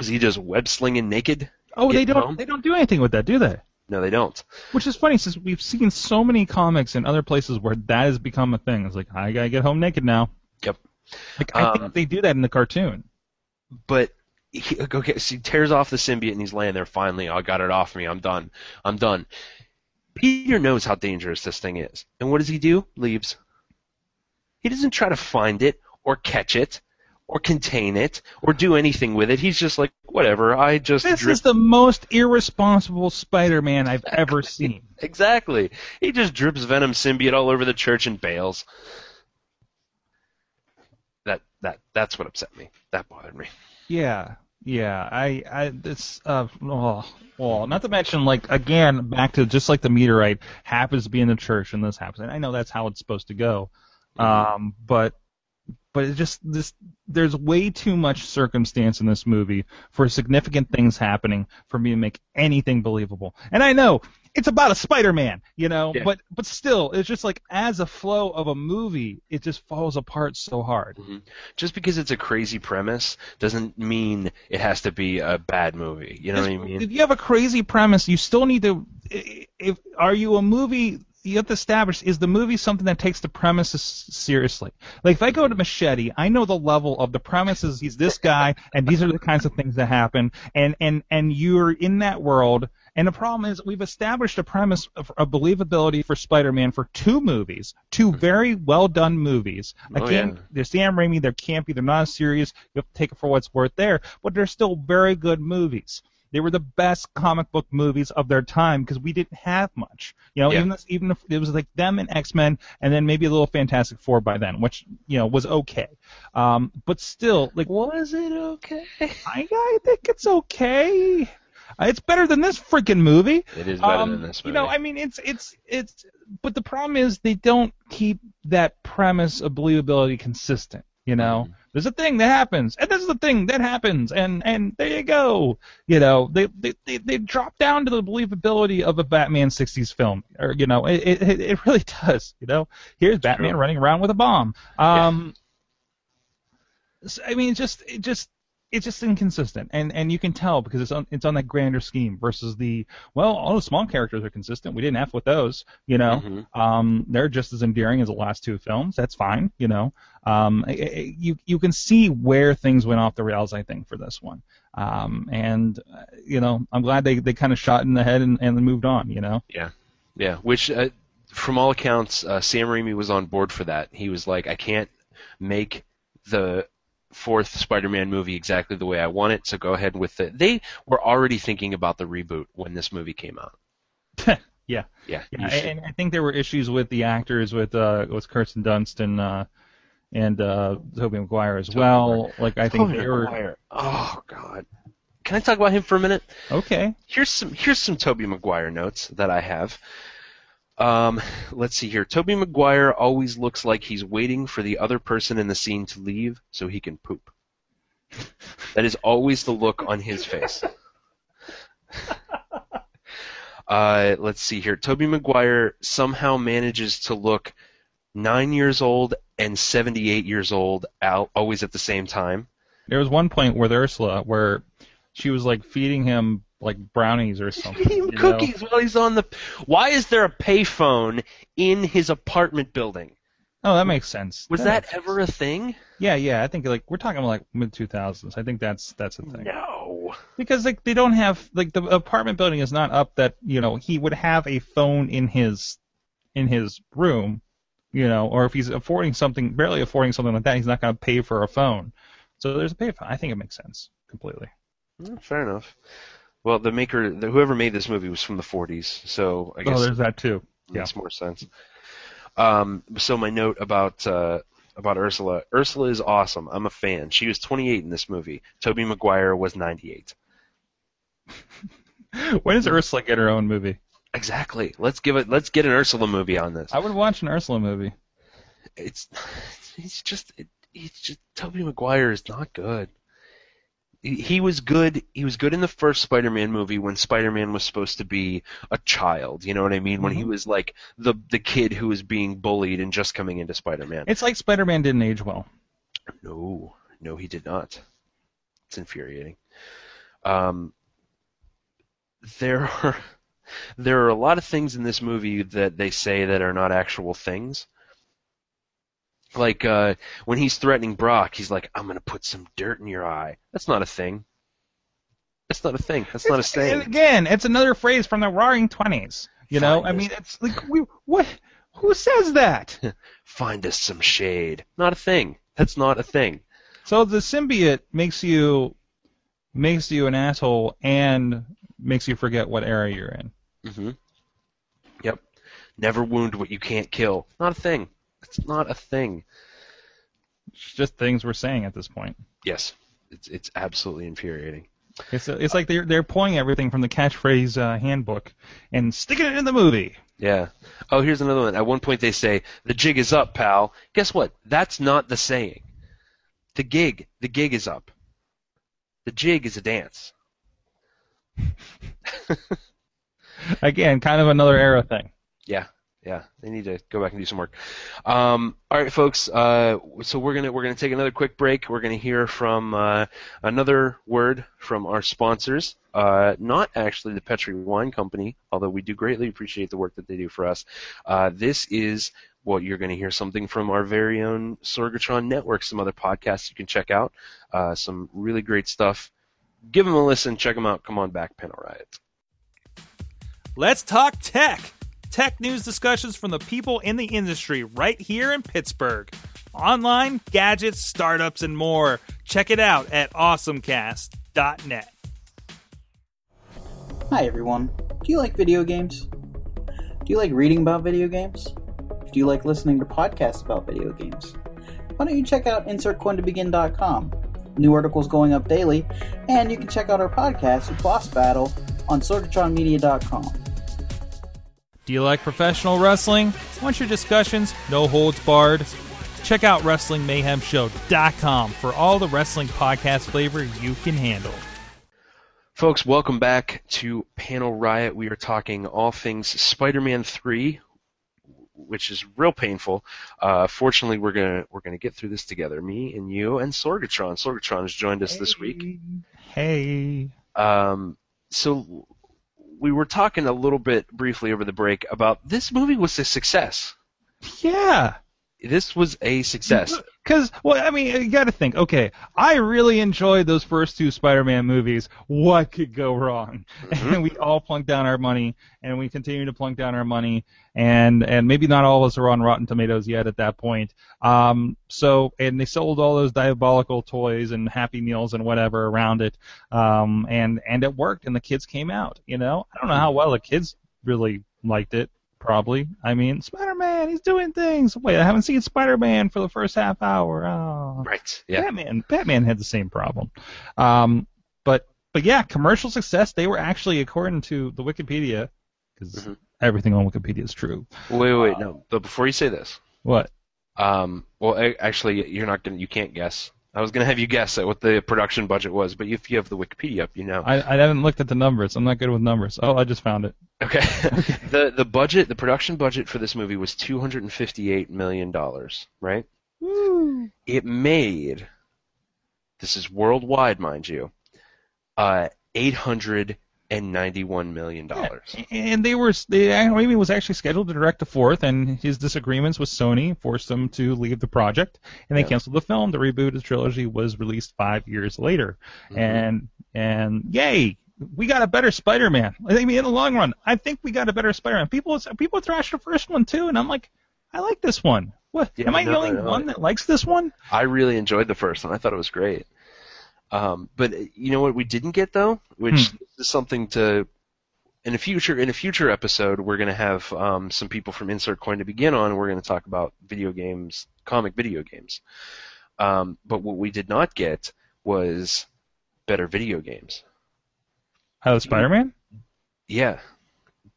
Was he just web slinging naked? Oh, they don't home? they don't do anything with that, do they? No, they don't. Which is funny since we've seen so many comics in other places where that has become a thing. It's like I gotta get home naked now. Yep. Like I Um, think they do that in the cartoon. but he, okay, so he tears off the symbiote and he's laying there. Finally, I got it off me. I'm done. I'm done. Peter knows how dangerous this thing is, and what does he do? Leaves. He doesn't try to find it or catch it or contain it or do anything with it. He's just like, whatever. I just This drip. is the most irresponsible Spider-Man I've ever seen. exactly. He just drips venom symbiote all over the church and bails. That that that's what upset me. That bothered me. Yeah, yeah. I, I, this, uh, oh, well, not to mention, like, again, back to just like the meteorite happens to be in the church and this happens. And I know that's how it's supposed to go. Um, but, but it just, this, there's way too much circumstance in this movie for significant things happening for me to make anything believable. And I know it's about a Spider-Man, you know, Yeah. but, but still, it's just like as a flow of a movie, it just falls apart so hard. Mm-hmm. just because it's a crazy premise doesn't mean it has to be a bad movie. You know what I mean? If you have a crazy premise, you still need to. If are you a movie? You have to establish is the movie something that takes the premises seriously. Like if I go to Machete, I know the level of the premises. He's this guy, and these are the kinds of things that happen, and and and you're in that world. And the problem is we've established a premise of, of believability for Spider-Man for two movies, two mm-hmm. very well done movies. Oh, Again, yeah. they're Sam Raimi, they're campy, they're not as serious. You have to take it for what's worth there, but they're still very good movies. They were the best comic book movies of their time because we didn't have much. You know, Yeah. even this, even if it was like them and X Men, and then maybe a little Fantastic Four by then, which you know was okay. Um, but still, like, Was it okay? I, I think it's okay. Uh, It's better than this freaking movie. It is better Um, than this movie. You know, I mean, it's it's it's. But the problem is they don't keep that premise of believability consistent. You know, Mm-hmm. There's a thing that happens, and this is the thing that happens, and and there you go. You know, they they they, they drop down to the believability of a Batman '60s film, or you know, it it, it really does. You know, here's Batman running around with a bomb. Um, so, I mean, just it just it's just inconsistent, and and you can tell because it's on it's on that grander scheme versus the well, all the small characters are consistent. We didn't have with those, you know. Mhm. Um, they're just as endearing as the last two films. That's fine, you know. Um, I- I- you you can see where things went off the rails, I think, for this one. Um, and uh, you know, I'm glad they they kind of shot in the head and and moved on, you know. Yeah, yeah. Which, uh, from all accounts, uh, Sam Raimi was on board for that. He was like, I can't make the fourth Spider-Man movie exactly the way I want it, so go ahead with it. They were already thinking about the reboot when this movie came out. yeah. Yeah, Yeah, and I think there were issues with the actors, with uh, with Kirsten Dunst and uh, and uh, Tobey Maguire as well. Like I think Tobey they were Maguire. Oh God. Can I talk about him for a minute? okay. Here's some here's some Tobey Maguire notes that I have. Um, let's see here. Tobey Maguire always looks like he's waiting for the other person in the scene to leave so he can poop. That is always the look on his face. Uh, let's see here. Tobey Maguire somehow manages to look nine years old and 78 years old out always at the same time. There was one point with Ursula where she was like feeding him like brownies or something. Him you know? cookies while he's on the. Why is there a payphone in his apartment building? Oh, that makes sense. Was that ever a thing? Yeah, yeah. I think like we're talking like mid 2000s. I think that's that's a thing. No. Because like they don't have like the apartment building is not up that you know he would have a phone in his in his room, you know, or if he's affording something barely affording something like that, he's not going to pay for a phone. So there's a payphone. I think it makes sense completely. Mm, Fair enough. Well, the maker, the, whoever made this movie was from the 40s, so I guess Oh, there's that too. it makes more sense. Um, so my note about uh, about Ursula. Ursula is awesome. I'm a fan. She was 28 in this movie. Tobey Maguire was 98. When does Ursula get her own movie? Exactly. Let's give it. Let's get an Ursula movie on this. I would watch an Ursula movie. It's. He's just. It, he's just. Tobey Maguire is not good. He, was good. He was good in the first Spider-Man movie when Spider-Man was supposed to be a child. You know what I mean? When he Mhm. was like the the kid who was being bullied and just coming into Spider-Man. It's like Spider-Man didn't age well. No, no, he did not. It's infuriating. Um, there are there are a lot of things in this movie that they say that are not actual things. Like uh, when he's threatening Brock, he's like, "I'm gonna put some dirt in your eye." That's not a thing. That's not a thing. That's not a And saying. again, it's another phrase from the Roaring Twenties. You know, I mean, it's like we what? Who says that? Find us some shade. Not a thing. That's not a thing. so the symbiote makes you makes you an asshole and makes you forget what era you're in. Mm-hmm. Yep. Never wound what you can't kill. Not a thing. It's not a thing. It's just things we're saying at this point. Yes, it's it's absolutely infuriating. It's it's like they're they're pulling everything from the catchphrase uh, handbook and sticking it in the movie. Yeah. Oh, here's another one. At one point they say, "The jig is up, pal." Guess what? That's not the saying. The gig, the gig is up. The jig is a dance. Again, kind of another era thing. Yeah, yeah. They need to go back and do some work. Um, all right, folks. Uh, so we're gonna we're gonna take another quick break. We're gonna hear from uh, another word from our sponsors. Uh, not actually the Petri Wine Company, although we do greatly appreciate the work that they do for us. Uh, this is what you're going to hear something from our very own Sorgatron Network. Some other podcasts you can check out. Uh, some really great stuff. Give them a listen. Check them out. Come on back, Panel Riot. Let's talk tech. Tech news discussions from the people in the industry right here in Pittsburgh. Online, gadgets, startups, and more. Check it out at awesomecast.net. Hi everyone. Do you like video games? Do you like reading about video games? Do you like listening to podcasts about video games? Why don't you check out insertcointobegin.com? New articles going up daily, and you can check out our podcast, Boss Battle, on sorgatronmedia.com. Do you like professional wrestling? Want your discussions? No holds barred? Check out WrestlingMayhemShow.com for all the wrestling podcast flavor you can handle. Folks, welcome back to Panel Riot. We are talking all things Spider-Man 3, which is real painful. Uh, fortunately, we're gonna we're gonna get through this together. Me and you and Sorgatron. Sorgatron has joined us this week. Hey. Um, so we were talking a little bit briefly over the break about this movie was a success. Yeah. This was a success. Because, well, I mean, you got to think. Okay, I really enjoyed those first two Spider-Man movies. What could go wrong? Mhm. And we all plunked down our money, and we continue to plunk down our money, and and maybe not all of us are on Rotten Tomatoes yet at that point. Um, so and they sold all those diabolical toys and Happy Meals and whatever around it, um, and and it worked, and the kids came out. You know, I don't know how well the kids really liked it. Probably. I mean, Spider-Man, he's doing things. Wait, I haven't seen Spider-Man for the first half hour. Oh. Right. Yeah. Batman. Batman had the same problem. Um, but but yeah, commercial success. They were actually, according to the Wikipedia, because Mhm. everything on Wikipedia is true. Wait, wait, wait. No. But before you say this, What? um, well, actually, you're not gonna. You can't guess. I was gonna have you guess at what the production budget was, but if you have the Wikipedia up, you know. I I haven't looked at the numbers. I'm not good with numbers. Oh, I just found it. Okay. the the budget, the production budget for this movie was 258 million dollars, right? Woo. It made this is worldwide, mind you, uh, 891 million dollars. Yeah, And they were they Raimi was actually scheduled to direct a fourth, and his disagreements with Sony forced him to leave the project, and they Yeah. canceled the film. The reboot of the trilogy was released five years later, Mhm. and and yay, we got a better Spider-Man. I mean, in the long run, I think we got a better Spider-Man. People people thrashed the first one too, and I'm like, I like this one. What? Yeah, Am I the only no, no. one that likes this one? I really enjoyed the first one. I thought it was great. Um, but uh, you know what we didn't get though, which Hmm. is something to in a future in a future episode we're going to have um, some people from Insert Coin to begin on. and We're going to talk about video games, comic video games. Um, but what we did not get was better video games. Of Spider-Man? Yeah,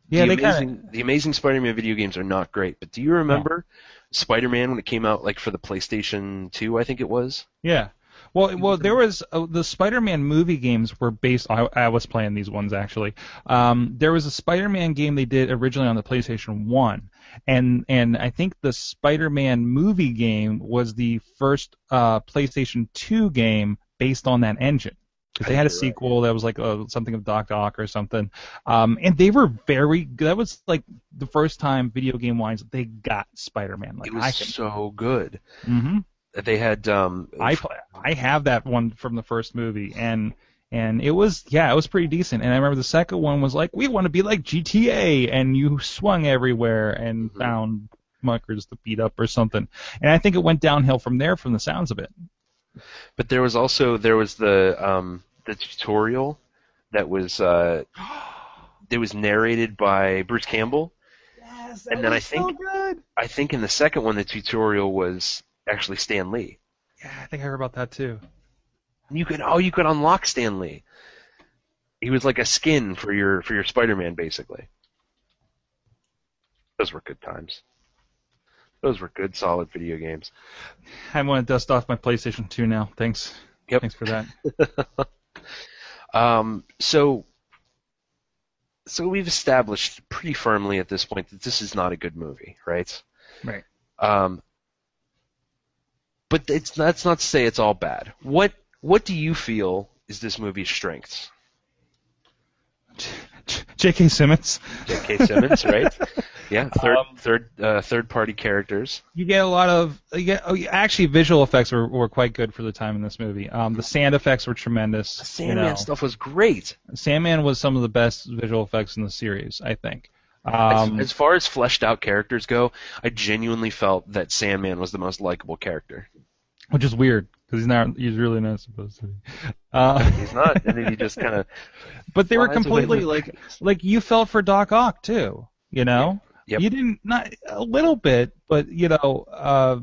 Yeah, the they kinda- amazing the Amazing Spider-Man video games are not great, but do you remember Spider-Man when it came out like for the PlayStation 2, I think it was? Yeah. Well, well, there was uh, the Spider-Man movie games were based. I, I was playing these ones actually. Um, there was a Spider-Man game they did originally on the PlayStation One, and and I think the Spider-Man movie game was the first uh, PlayStation Two game based on that engine. they had a sequel that was like uh something of Doc Ock or something, um, and they were very. good. That was like the first time video game wise they got Spider-Man. Like it was can. so good. hmm They had um I I have that one from the first movie, and and it was yeah, it was pretty decent. And I remember the second one was like, we want to be like GTA, and you swung everywhere and Mhm. found muckers to beat up or something. And I think it went downhill from there, from the sounds of it. But there was also there was the um the tutorial that was uh it was narrated by Bruce Campbell. Yes, And then I think- good. I think in the second one the tutorial was actually Stan Lee. Yeah, I think I heard about that too. You could oh you could unlock Stan Lee. He was like a skin for your for your Spider-Man basically. Those were good times. Those were good solid video games. I want to dust off my PlayStation 2 now. Thanks. Yep. Thanks for that. Um, so, so we've established pretty firmly at this point that this is not a good movie, right? Right. Um, but it's that's not to say it's all bad. What what do you feel is this movie's strengths? J.K. Simmons. J.K. Simmons, right? Yeah, third Um, third uh, third party characters. You get a lot of you get oh, yeah, actually visual effects were, were quite good for the time in this movie. Um, the sand effects were tremendous. The you Sandman know. stuff was great. Sandman was some of the best visual effects in the series, I think. As, Um, as far as fleshed out characters go, I genuinely felt that Sandman was the most likable character. Which is weird because he's not he's really not supposed to be. Uh, He's not, and then he just kind of but they were completely like like you felt for Doc Ock too. You know, Yep. you didn't not a little bit, but you know, uh,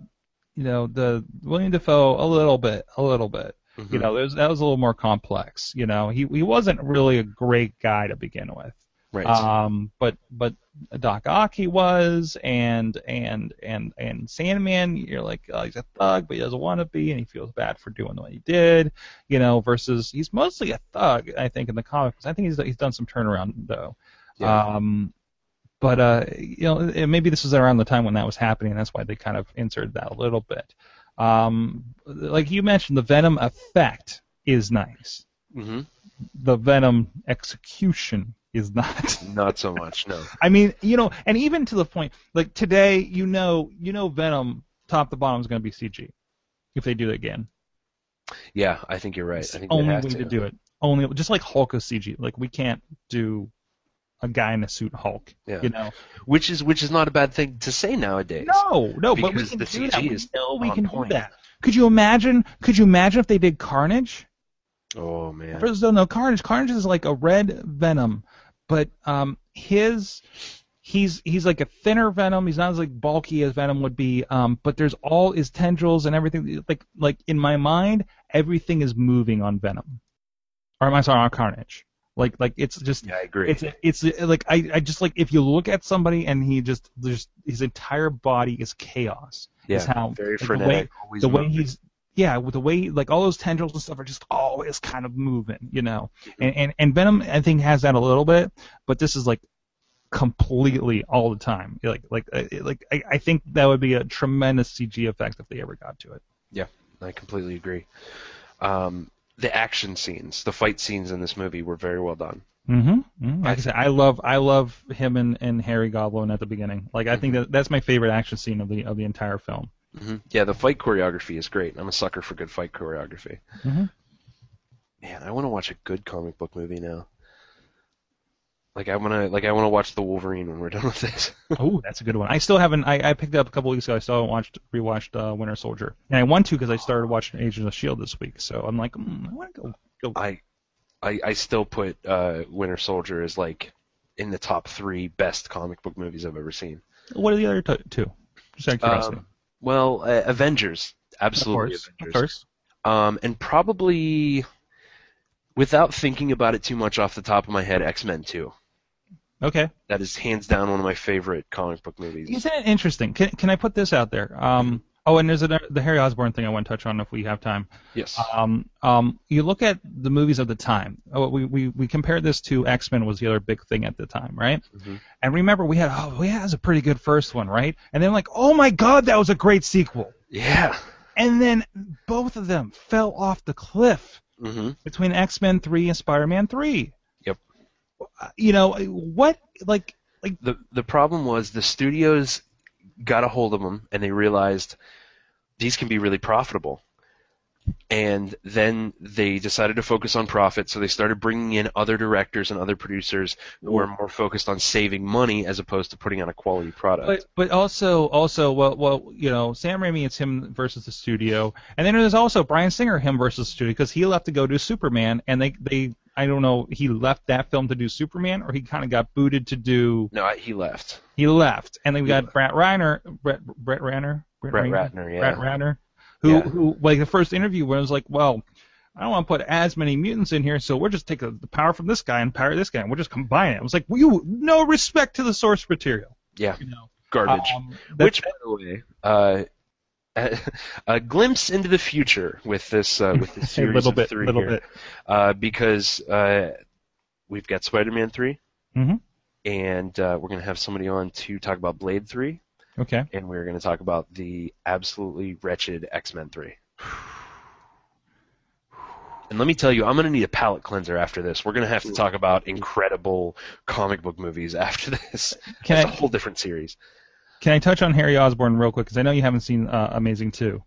you know the William Dafoe a little bit, a little bit. You Mhm. know, there's, that was a little more complex. You know, he he wasn't really a great guy to begin with. Right. Um, but but Doc Ock he was, and and and and Sandman, you're like oh, he's a thug, but he doesn't want to be, and he feels bad for doing what he did, you know. Versus he's mostly a thug, I think, in the comics. I think he's he's done some turnaround though. Yeah. Um, but uh, you know, maybe this was around the time when that was happening. That's why they kind of inserted that a little bit. Um, like you mentioned, the Venom effect is nice. Mm-hmm. The Venom execution is not. Not so much, no. I mean, you know, and even to the point, like today, you know, you know, Venom top to bottom is going to be CG if they do it again. Yeah, I think you're right. It's I think only have way to. to. do it. Only just like Hulk is CG. Like we can't do a guy in a suit Hulk. Yeah. You know. Which is which is not a bad thing to say nowadays. No, no, but we can the do CG that. We know we can point. do that. Could you imagine? Could you imagine if they did Carnage? Oh man. For those who don't know, Carnage. Carnage is like a red Venom, but um, his he's he's like a thinner Venom. He's not as like bulky as Venom would be. Um, but there's all his tendrils and everything. Like like in my mind, everything is moving on Venom, or am I sorry on Carnage? Like like it's just Yeah, I agree. it's it's like I, I just like if you look at somebody and he just there's his entire body is chaos. yeah, is how very like, the frenetic. way- always the way he's yeah with the way like all those tendrils and stuff are just always kind of moving you know? And, and and venom i think has that a little bit but this is like completely all the time. Like like uh, like I, I think that would be a tremendous cg effect if they ever got to it. Yeah, I completely agree. Um, the action scenes, the fight scenes in this movie were very well done. mm-hmm, mm-hmm. like i said i love i love him and, and harry goblin at the beginning. Like i think that that's my favorite action scene of the of the entire film hmm Yeah, the fight choreography is great. I'm a sucker for good fight choreography. Mhm. Man, I want to watch a good comic book movie now. Like I want to, like I want to watch the Wolverine when we're done with this. Oh, that's a good one. I still haven't. I, I picked it up a couple weeks ago. I still haven't watched rewatched uh, Winter Soldier, and I want to because I started watching Agents of Shield this week. So I'm like, mm, I want to go. go. I, I, I still put uh, Winter Soldier as like in the top three best comic book movies I've ever seen. What are the other t- two? Just out of curiosity. Um, well, uh, Avengers, of absolutely course, of course. Um, and probably, without thinking about it too much off the top of my head, X Men 2. Okay. That is hands down one of my favorite comic book movies. Isn't it interesting? Can, can I put this out there? Um, oh, and there's a, the Harry Osborn thing I want to touch on if we have time. Yes. Um, um, you look at the movies of the time. Oh, we, we, we compared this to X Men was the other big thing at the time, right? Mhm. And remember, we had oh, we had was a pretty good first one, right? And then like, oh my God, that was a great sequel. Yeah. And then both of them fell off the cliff hmm between X Men Three and Spider Man Three. Yep. You know what? Like like The the problem was the studios got a hold of them and they realized these can be really profitable. And then they decided to focus on profit, so they started bringing in other directors and other producers who were more focused on saving money as opposed to putting out a quality product. But but also also well well you know Sam Raimi it's him versus the studio and then there's also Bryan Singer him versus the studio because he left to go do Superman and they they I don't know he left that film to do Superman or he kind of got booted to do no, he left. he left and then we got Yeah. Brett Reiner Brett Brett Reiner Brett Reiner? Ratner, yeah. Brett Ratner who Yeah. who like the first interview where I was like well. I don't want to put as many mutants in here, so we're just taking the power from this guy and power this guy, and we'll just combine it. It was like, well, you no respect to the source material, Yeah, you know. garbage. Um, Which, by the way, uh, a, a glimpse into the future with this uh, with this a series little of bit, three little here, bit. Uh, because uh, we've got Spider-Man 3 Mhm. and uh, we're gonna have somebody on to talk about Blade three, Okay. and we're gonna talk about the absolutely wretched X-Men three. And let me tell you, I'm going to need a palate cleanser after this. We're going to have to talk about incredible comic book movies after this. Can It's I- a whole different series. Can I touch on Harry Osborn real quick? Because I know you haven't seen uh, Amazing 2.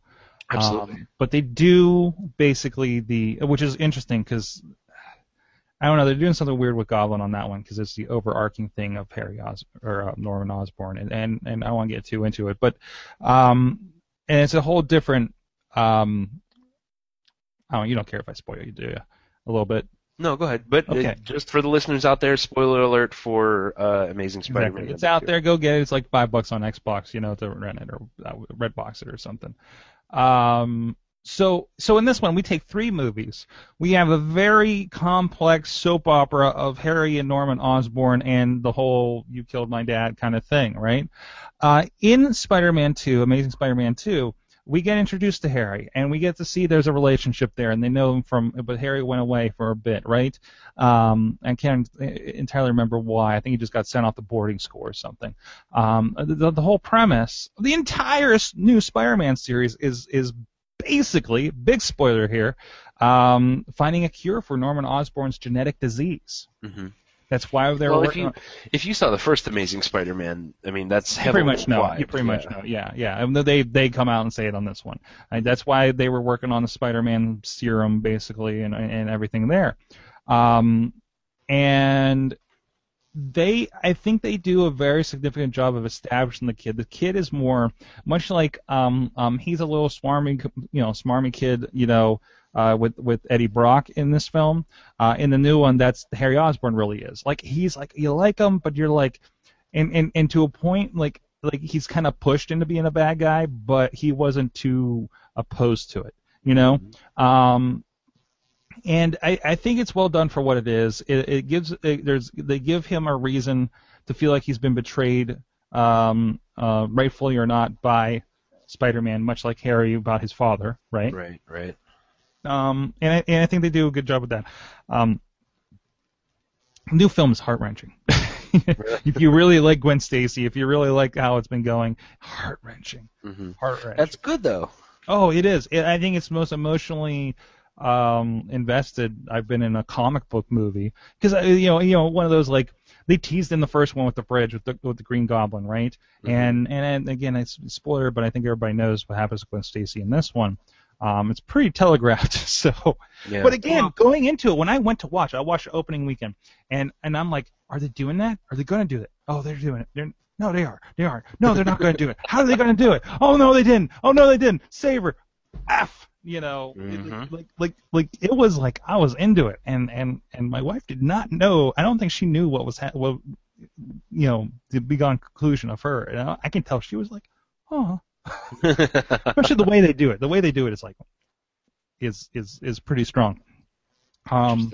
Absolutely. Um, but they do basically the, which is interesting because I don't know, they're doing something weird with Goblin on that one because it's the overarching thing of Harry Os or uh, Norman Osborn, and and and I won't get too into it, but um, and it's a whole different um, I don't, you don't care if I spoil you, do you? A little bit. No, go ahead. But uh, Okay. just for the listeners out there, spoiler alert for uh, Amazing Spider-Man. Exactly. It's out there. Go get it. It's like five bucks on Xbox, you know, to rent it or uh, Redbox it or something. Um, so, so in this one, we take three movies. We have a very complex soap opera of Harry and Norman Osborn and the whole "you killed my dad" kind of thing, right? Uh, in Spider-Man 2, Amazing Spider-Man 2, we get introduced to Harry, and we get to see there's a relationship there, and they know him from, but Harry went away for a bit, right? Um, I can't entirely remember why. I think he just got sent off the boarding school or something. Um, the, the whole premise, the entire new Spider-Man series is is basically big spoiler here, um, finding a cure for Norman Osborn's genetic disease. Mhm. That's why they're Well, if working. you on, if you saw the first Amazing Spider-Man, I mean that's you heavily pretty much know. You pretty much yeah. know. Yeah, yeah. And they they come out and say it on this one. And that's why they were working on the Spider-Man serum basically and and everything there. Um, and they I think they do a very significant job of establishing the kid. The kid is more much like um um he's a little smarmy you know smarmy kid you know uh with with Eddie Brock in this film. Uh in the new one that's Harry Osborn really is. Like he's like you like him but you're like and and and to a point like like he's kind of pushed into being a bad guy but he wasn't too opposed to it, you know? Um and I, I think it's well done for what it is. It, it gives it, there's they give him a reason to feel like he's been betrayed, um, uh, rightfully or not, by Spider-Man, much like Harry about his father, right? Right, right. Um, and I, and I think they do a good job with that. Um, new film is heart wrenching. if you really like Gwen Stacy, if you really like how it's been going, heart wrenching, hmm heart wrenching. That's good though. Oh, it is. It, I think it's most emotionally um, invested I've been in a comic book movie because you know, you know, one of those like they teased in the first one with the bridge with the with the Green Goblin, right? Mhm. And and again, it's a spoiler, but I think everybody knows what happens with Gwen Stacy in this one. Um, it's pretty telegraphed. So, Yeah. but again, going into it, when I went to watch, I watched opening weekend, and and I'm like, are they doing that? Are they going to do it? Oh, they're doing it. They're no, they are. They are. No, they're not going to do it. How are they going to do it? Oh no, they didn't. Oh no, they didn't. Saver, F. You know, it- Mhm. like like like it was like I was into it, and and and my wife did not know. I don't think she knew what was ha- what you know the begone conclusion of her. And I, I can tell she was like, oh, especially the way they do it. The way they do it is like is is is pretty strong. Um,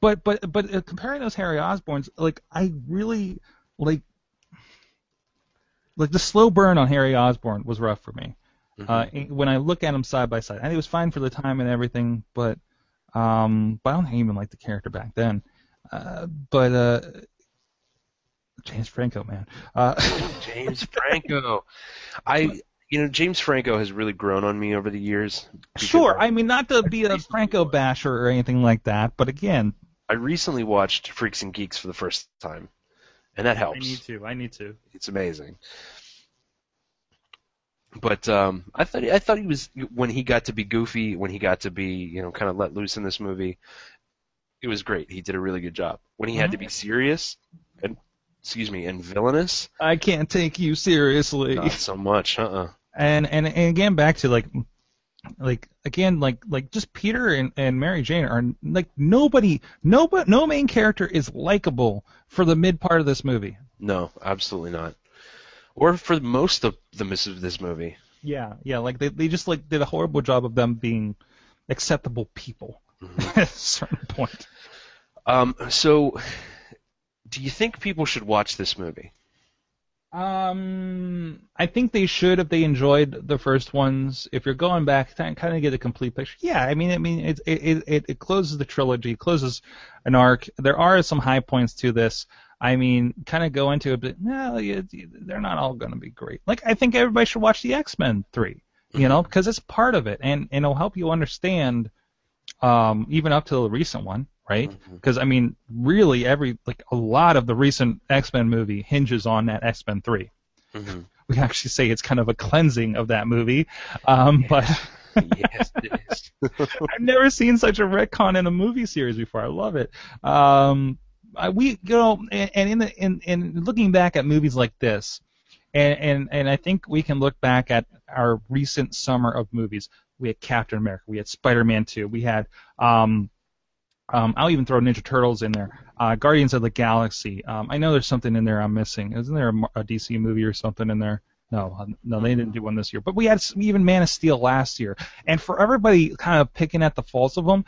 but but but uh, comparing those Harry Osborns, like I really like like the slow burn on Harry Osborn was rough for me. Mm-hmm. Uh, when I look at them side by side, I think it was fine for the time and everything, but um, but I don't even like the character back then. Uh, but uh, James Franco, man. Uh, James Franco. I you know James Franco has really grown on me over the years. sure, I mean not to be a Franco basher or anything like that, but again, I recently watched Freaks and Geeks for the first time, and that helps. I need to. I need to. It's amazing. But um, I thought I thought he was when he got to be goofy, when he got to be you know kind of let loose in this movie, it was great. He did a really good job. When he had to be serious and excuse me and villainous, I can't take you seriously. not so much. Uh-uh. and and and again back to like like again like like just Peter and, and Mary Jane are like nobody no but no main character is likable for the mid part of this movie. No, absolutely not. Or for most of the miss of this movie. Yeah, yeah, like they they just like did a horrible job of them being acceptable people at a certain point. Um, so, do you think people should watch this movie? Um, I think they should if they enjoyed the first ones. If you're going back, kind of get a complete picture. Yeah, I mean, I mean, it it it, it closes the trilogy, it closes an arc. There are some high points to this. I mean, kind of go into it, but no, you- they're not all going to be great. Like, I think everybody should watch the X Men three, you know, because it's part of it, and and it'll help you understand, um, even up to the recent one, right? Because I mean, really, every like a lot of the recent X Men movie hinges on that X Men three Mm-hmm. we actually say it's kind of a cleansing of that movie. Um, but yes, it is. I've never seen such a retcon in a movie series before. I love it. Um, I, we, you know, and, in the in, in looking back at movies like this, and, and and I think we can look back at our recent summer of movies. We had Captain America, we had Spider-Man 2, we had um, um, I'll even throw Ninja Turtles in there. Uh, Guardians of the Galaxy. Um, I know there's something in there I'm missing. Isn't there a, a DC movie or something in there? No, no, they didn't do one this year. But we had even Man of Steel last year. And for everybody kind of picking at the faults of them,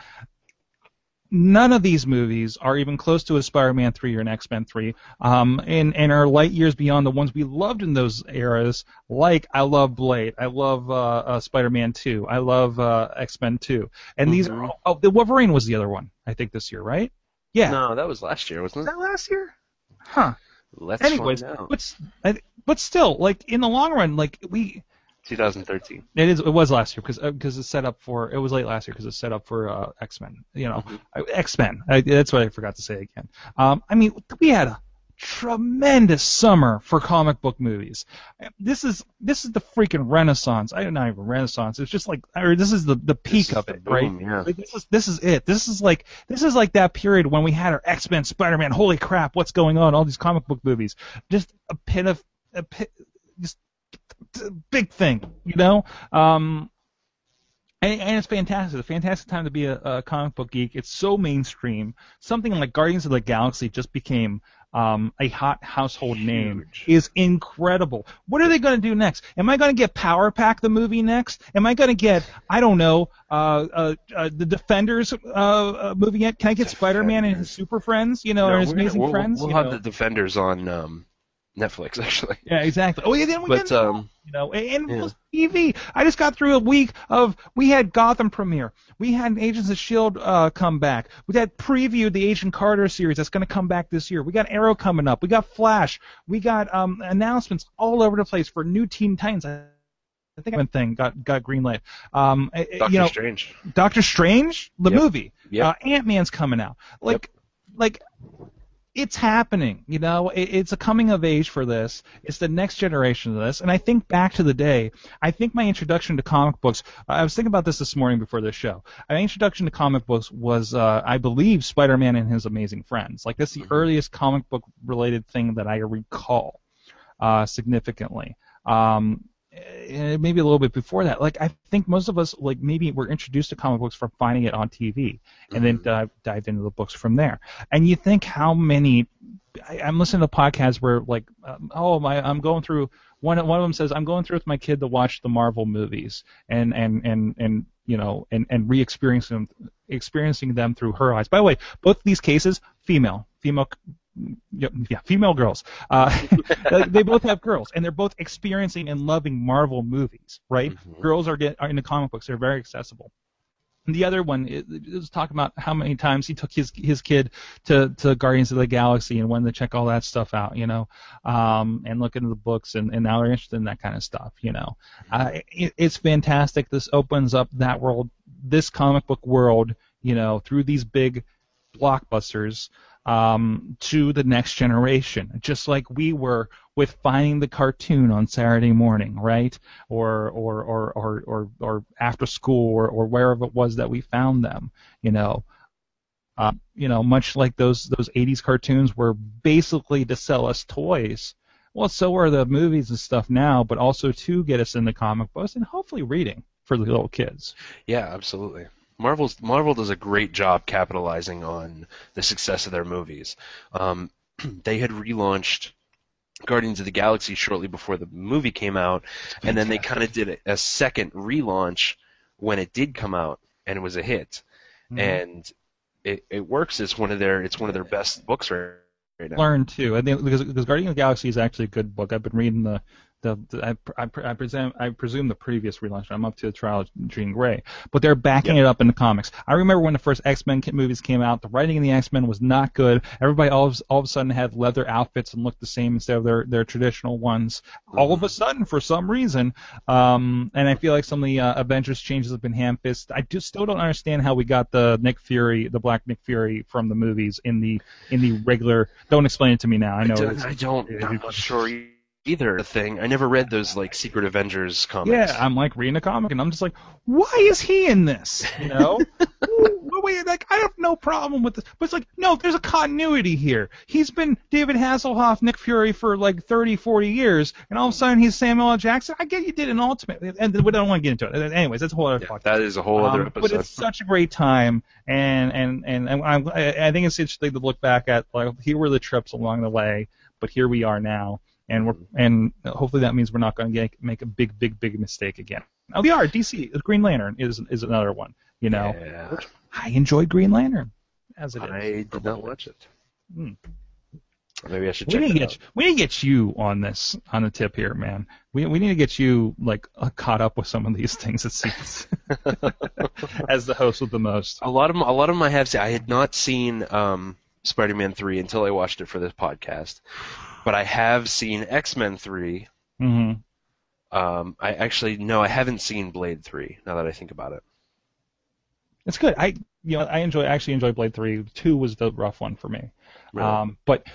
none of these movies are even close to a Spider-Man 3 or an X-Men 3, um, and, and are light years beyond the ones we loved in those eras. Like I love Blade, I love uh, uh, Spider-Man 2, I love uh, X-Men 2, and these are all, oh the Wolverine was the other one I think this year, right? Yeah, No, that was last year, was wasn't it? that last year? Huh. Let's Anyways, find out. but but still, like in the long run, like we 2013. it is. It was last year because because it's set up for. It was late last year because it's set up for uh, X Men. You know, X Men. That's what I forgot to say again. Um, I mean, we had a tremendous summer for comic book movies. This is this is the freaking renaissance. I don't know even renaissance. It's just like or this is the the peak of it, right? yeah. Like, this is this is it. This is like this is like that period when we had our X Men, Spider Man. Holy crap, what's going on? All these comic book movies. Just a pin of a pin, just big thing, you know. Um, and, and it's fantastic. It's a fantastic time to be a, a comic book geek. It's so mainstream. Something like Guardians of the Galaxy just became um, a hot household name. Is incredible. What are they going to do next? Am I going to get Power Pack the movie next? Am I going to get I don't know uh, uh, uh, the Defenders uh, uh, movie yet? Can I get Spider-Man and his super friends? You know, No, or his we're gonna- amazing we'll, friends? We'll you have know? the Defenders on um, Netflix, actually. Yeah, exactly. Oh, yeah, then we But get um, you know, and Yeah. TV. I just got through a week of we had Gotham premiere, we had Agents of Shield uh, come back, we had previewed the Agent Carter series that's going to come back this year. We got Arrow coming up, we got Flash, we got um, announcements all over the place for new Teen Titans. I think one thing got got greenlit. Um, eh, eh, Doctor you know, Strange. Doctor Strange, the Yep. movie. Yeah. Uh, Ant Man's coming out. Like, like, it's happening. You know, it, it's a coming of age for this. It's the next generation of this. And I think back to the day. I think my introduction to comic books. I was thinking about this this morning before this show. My introduction to comic books was, uh, I believe, Spider-Man and His Amazing Friends. Like, that's the earliest comic book related thing that I recall uh, significantly. Um, maybe a little bit before that. Like I think most of us like maybe were introduced to comic books from finding it on TV, and then dive, dived into the books from there. And you think how many? I, I'm listening to podcasts where like, um, oh my, I'm going through one. One of them says I'm going through with my kid to watch the Marvel movies and and and and you know and and re-experiencing them experiencing them through her eyes. By the way, both these cases, female, female, yeah, yeah, female girls. Uh, they both have girls, and they're both experiencing and loving Marvel movies, right? Mhm. Girls are get are into comic books; they're very accessible. And the other one is is talking about how many times he took his his kid to to Guardians of the Galaxy and wanted to check all that stuff out, you know, um, and look into the books, and, and now they're interested in that kind of stuff, you know. Uh, it, it's fantastic. This opens up that world, this comic book world, you know, through these big blockbusters um, to the next generation, just like we were with finding the cartoon on Saturday morning, right? Or or or or or, or after school, or, or wherever it was that we found them, you know. Uh, you know, much like those those 80s cartoons were basically to sell us toys. Well, so are the movies and stuff now, but also to get us into comic books and hopefully reading for the little kids. Yeah, absolutely. Marvel's Marvel does a great job capitalizing on the success of their movies. Um, they had relaunched Guardians of the Galaxy shortly before the movie came out, and then they kind of did a, a second relaunch when it did come out, and it was a hit. Mm-hmm. And it, it works It's one of their it's one of their best books right, right now. learn too. I think because, because Guardians of the Galaxy is actually a good book. I've been reading the the, the I, I, I presume I presume the previous relaunch. I'm up to the trial of Jean Grey, but they're backing it up in the comics. I remember when the first X-Men movies came out. The writing in the X-Men was not good. Everybody all of, all of a sudden had leather outfits and looked the same instead of their their traditional ones. All of a sudden, for some reason, um, and I feel like some of the uh, Avengers changes have been ham-fisted. I just still don't understand how we got the Nick Fury, the Black Nick Fury from the movies in the in the regular. Don't explain it to me now. I I know. don't, it's- I don't I'm not sure either. Thing I never read those like Secret Avengers comics. Yeah, I'm like reading a comic and I'm just like, why is he in this? You know? Wait, wait, like I have no problem with this, but it's like, no, there's a continuity here. He's been David Hasselhoff, Nick Fury for like 30, 40 years, and all of a sudden he's Samuel L. Jackson. I get you did an ultimate, and we don't want to get into it. Anyways, that's a whole other Yeah, podcast. that is a whole other Um, but it's such a great time, and and and, and I'm, I I think it's interesting to look back at like here were the trips along the way, but here we are now, and we're and hopefully that means we're not going to make a big big big mistake again. Oh, we are. DC Green Lantern is is another one. You know, yeah, I enjoyed Green Lantern as it is. I did not watch it. Hmm. Maybe I should We check need to get out. we need to get you on this on the tip here, man. We we need to get you like uh, caught up with some of these things. It seems as the host with the most. A lot of a lot of them I have seen. I had not seen um, Spider-Man three until I watched it for this podcast, but I have seen X-Men three. mm-hmm. Um, I actually no, I haven't seen Blade three. Now that I think about it, It's good. I you know I enjoy I actually enjoy Blade Three. Two was the rough one for me. Really? Um, but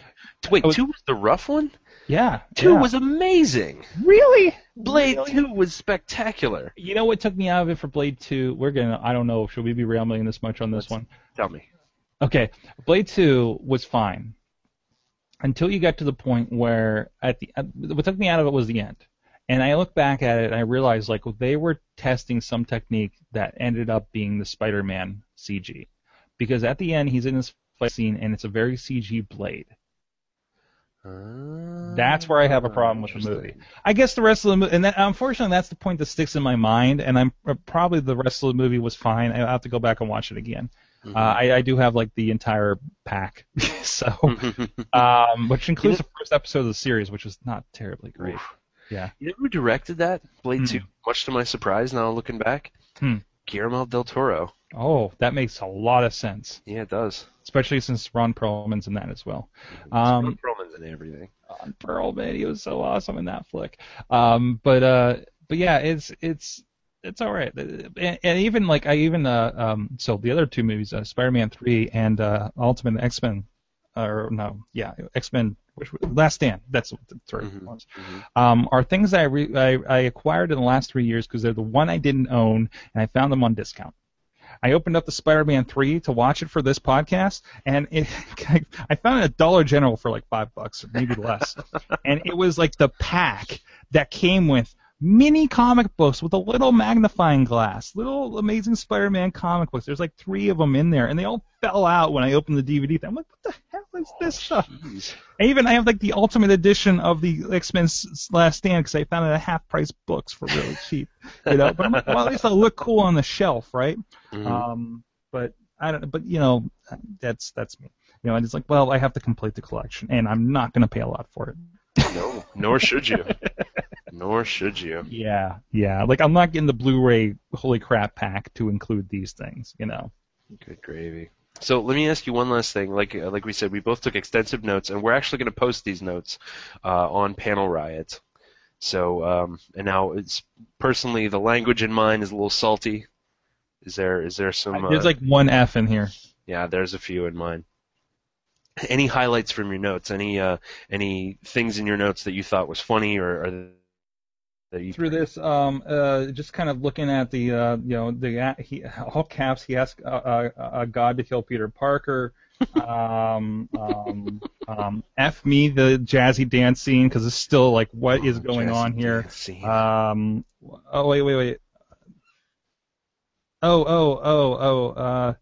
wait, was- two was the rough one. yeah, Two yeah. was amazing. really Blade Really? two was spectacular. You know what took me out of it for Blade Two? We're gonna I don't know. Should we be rambling this much on this Let's- one? Tell me. Okay, Blade Two was fine until you got to the point where at the at, what took me out of it was the end. And I look back at it and I realized like they were testing some technique that ended up being the Spider-Man CG, because at the end he's in this fight scene and it's a very CG Blade. That's where I have a problem with the movie. I guess the rest of the movie, and that, unfortunately, that's the point that sticks in my mind. And I'm uh, probably the rest of the movie was fine. I have to go back and watch it again. Mhm. Uh, I, I do have like the entire pack, so um, which includes the first episode of the series, which is not terribly great. Oof. Yeah. You know who directed that? Blade Hmm. 2. Much to my surprise, now looking back. Hmm. Guillermo del Toro. Oh, that makes a lot of sense, Yeah, it does. especially since Ron Perlman's in that as well. Um, Ron Perlman's in everything. Ron Perlman, he was so awesome in that flick. Um, but uh, but yeah, it's it's it's all right. And, and even like I even uh um so the other two movies, uh, Spider-Man three and uh, Ultimate X-Men, or no, yeah, X-Men. Which Last Stand, that's what the 3rd Mhm, ones. mhm. Um, are things I, re- I I acquired in the last three years because they're the one I didn't own and I found them on discount. I opened up the Spider-Man 3 to watch it for this podcast, and it, I found it at Dollar General for like five bucks, or maybe less. and it was like the pack that came with mini comic books with a little magnifying glass, little Amazing Spider-Man comic books. There's like three of them in there, and they all fell out when I opened the DVD. Thing. I'm like, what the hell is this stuff? Jeez. I even I have like the ultimate edition of the X-Men Last Stand because I found it at half price books for really cheap, you know. But I'm like, well, at least I'll look cool on the shelf, right? Mhm. Um, But I don't. But you know, that's that's me. You know, and it's like, well, I have to complete the collection, and I'm not going to pay a lot for it. No, nor should you. nor should you. Yeah, yeah. Like I'm not getting the Blu-ray holy crap pack to include these things. You know. Good gravy. So let me ask you one last thing. Like uh, like we said, we both took extensive notes, and we're actually going to post these notes uh, on Panel Riot. So um, and now it's personally the language in mine is a little salty. Is there is there some? There's uh, like one F in here. yeah, there's a few in mine. Any highlights from your notes? Any uh, any things in your notes that you thought was funny or, or through this, um, uh, just kind of looking at the, uh, you know, the uh, he, all caps. He asked uh, uh, uh, God to kill Peter Parker. um, um, um, F me the jazzy dance scene because it's still like what is Oh, going jazzy on here. Um, oh wait, wait, wait. Oh, oh, oh, oh. Uh,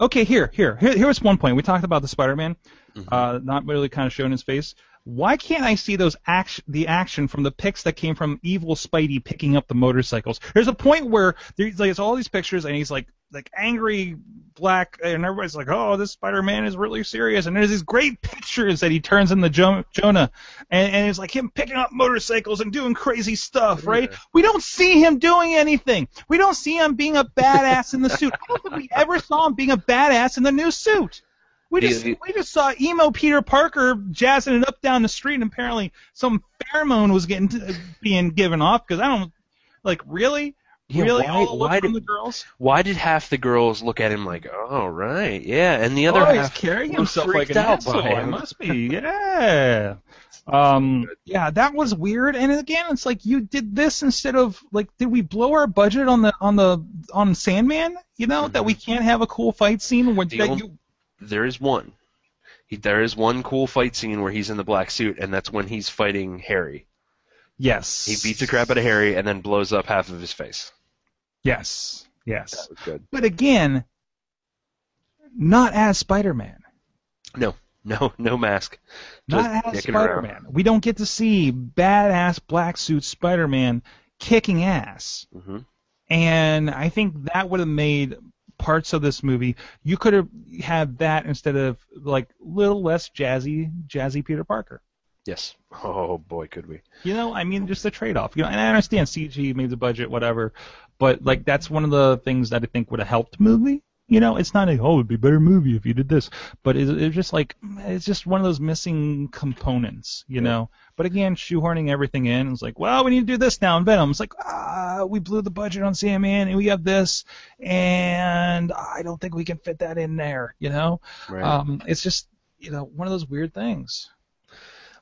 okay, here, here, here. Here's one point. We talked about the Spider-Man, Mhm. uh, not really kind of showing his face. Why can't I see those action, the action from the pics that came from Evil Spidey picking up the motorcycles? There's a point where there's like it's all these pictures, and he's like like angry black, and everybody's like, "Oh, this Spider-Man is really serious." And there's these great pictures that he turns into jo- Jonah, and, and it's like him picking up motorcycles and doing crazy stuff, right? Yeah. We don't see him doing anything. We don't see him being a badass in the suit. I don't think we ever saw him being a badass in the new suit. We just we just saw emo Peter Parker jazzing it up down the street, and apparently some pheromone was getting being given off because I don't like really, Yeah, really why- why did- the girls. Why did half the girls look at him like, "Oh, right, yeah," and the other oh, half he's carrying himself like an out asshole. It must be, yeah. Um, yeah, that was weird. And again, it's like you did this instead of like, did we blow our budget on the on the on Sandman? You know that we can't have a cool fight scene where that you there is one. He, there is one cool fight scene where he's in the black suit, and that's when he's fighting Harry. yes He beats the crap out of Harry and then blows up half of his face. yes Yes. That was good. But again, not as Spider-Man. No, no, no mask. Not Just as. Spider-Man. We don't get to see badass black suit Spider-Man kicking ass. hmm and I think that would have made parts of this movie. You could have had that instead of like little less jazzy, jazzy Peter Parker. Yes. Oh boy, could we? You know, I mean, just a trade-off. You know, and I understand CG made the budget, whatever, but like that's one of the things that I think would have helped the movie. You know, it's not a oh, it'd be a better movie if you did this, but it, it's just like it's just one of those missing components. You know, but again, shoehorning everything in, it's like, well, we need to do this now in Venom. It's like, ah, we blew the budget on Sandman, and we have this, and I don't think we can fit that in there. You know, Right. um, it's just you know one of those weird things.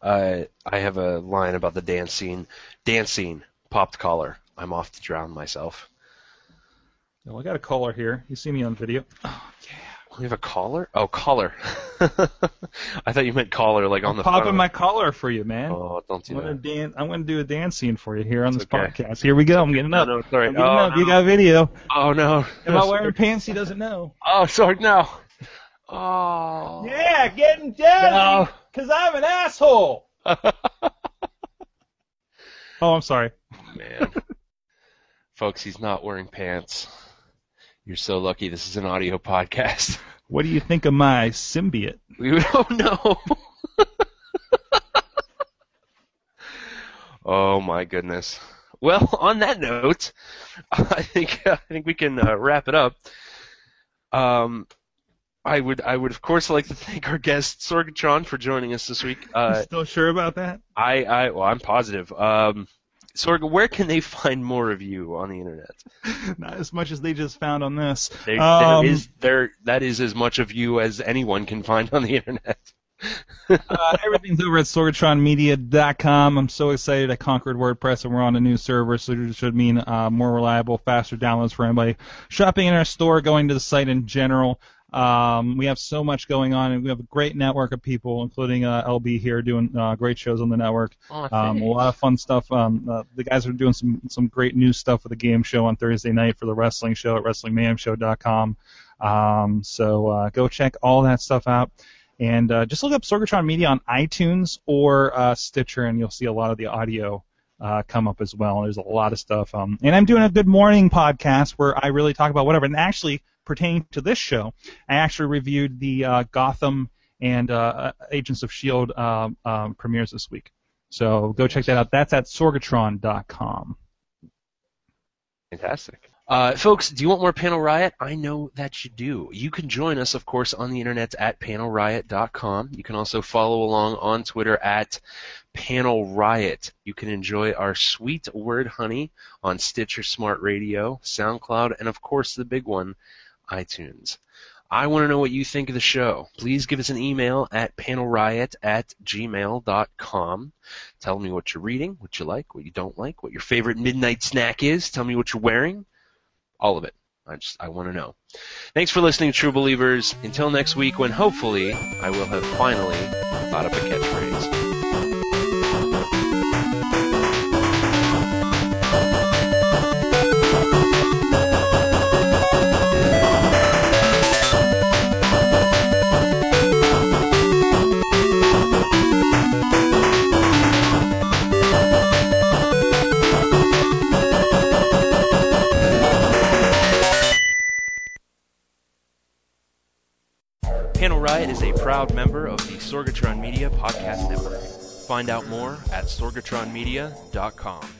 Uh, I have a line about the dance scene. Dance scene. Popped collar. I'm off to drown myself. Well, I got a caller here. You see me on video. Oh, yeah. We have a caller? Oh, caller. I thought you meant caller, like on the phone. popping phone. my collar for you, man. Oh, don't do I'm gonna that. dance. I'm gonna do a dance scene for you here on It's this okay. podcast. Here we go. I'm getting up. no, sorry. I'm getting Oh, up. You got video. Oh no. Am I wearing pants? He doesn't know. Oh, sorry. No. Oh. Yeah, getting jazzy. No. Cause I'm an asshole. Oh, I'm sorry. Man. Folks, he's not wearing pants. You're so lucky this is an audio podcast. What do you think of my symbiote? We don't know. oh my goodness. Well, on that note, I think I think we can uh, wrap it up. Um, I would I would of course like to thank our guest Sorgatron for joining us this week. Uh, Still sure about that? I I well I'm positive. Um, Sorg, where can they find more of you on the internet? Not as much as they just found on this. There, Um, there is there that is as much of you as anyone can find on the internet. uh, everything's over at sorgatronmedia.com. I'm so excited I conquered WordPress and we're on a new server, so it should mean uh, more reliable, faster downloads for anybody shopping in our store, going to the site in general. Um, we have so much going on, and we have a great network of people, including uh, LB here, doing uh, great shows on the network. Oh, Um, a lot of fun stuff. Um, uh, the guys are doing some some great new stuff for the game show on Thursday night for the wrestling show at WrestlingMayhemShow.com. Um, so uh, go check all that stuff out. And uh, just look up Sorgatron Media on iTunes or uh, Stitcher, and you'll see a lot of the audio uh, come up as well. There's a lot of stuff. Um, and I'm doing a Good Morning podcast where I really talk about whatever. And actually, pertaining to this show, I actually reviewed the uh, Gotham and uh, Agents of Shield um, um, premieres this week. So go check that out. That's at sorgatron.com. Fantastic. Uh, folks, do you want more Panel Riot? I know that you do. You can join us, of course, on the internet at panelriot.com. You can also follow along on Twitter at Panel Riot. You can enjoy our sweet word honey on Stitcher Smart Radio, SoundCloud, and of course the big one, iTunes. I want to know what you think of the show. Please give us an email at panelriot at gmail.com. Tell me what you're reading, what you like, what you don't like, what your favorite midnight snack is. Tell me what you're wearing. All of it. I just I want to know. Thanks for listening, true believers. Until next week, when hopefully I will have finally thought up a catchphrase. Proud member of the Sorgatron Media Podcast Network. Find out more at sorgatronmedia.com.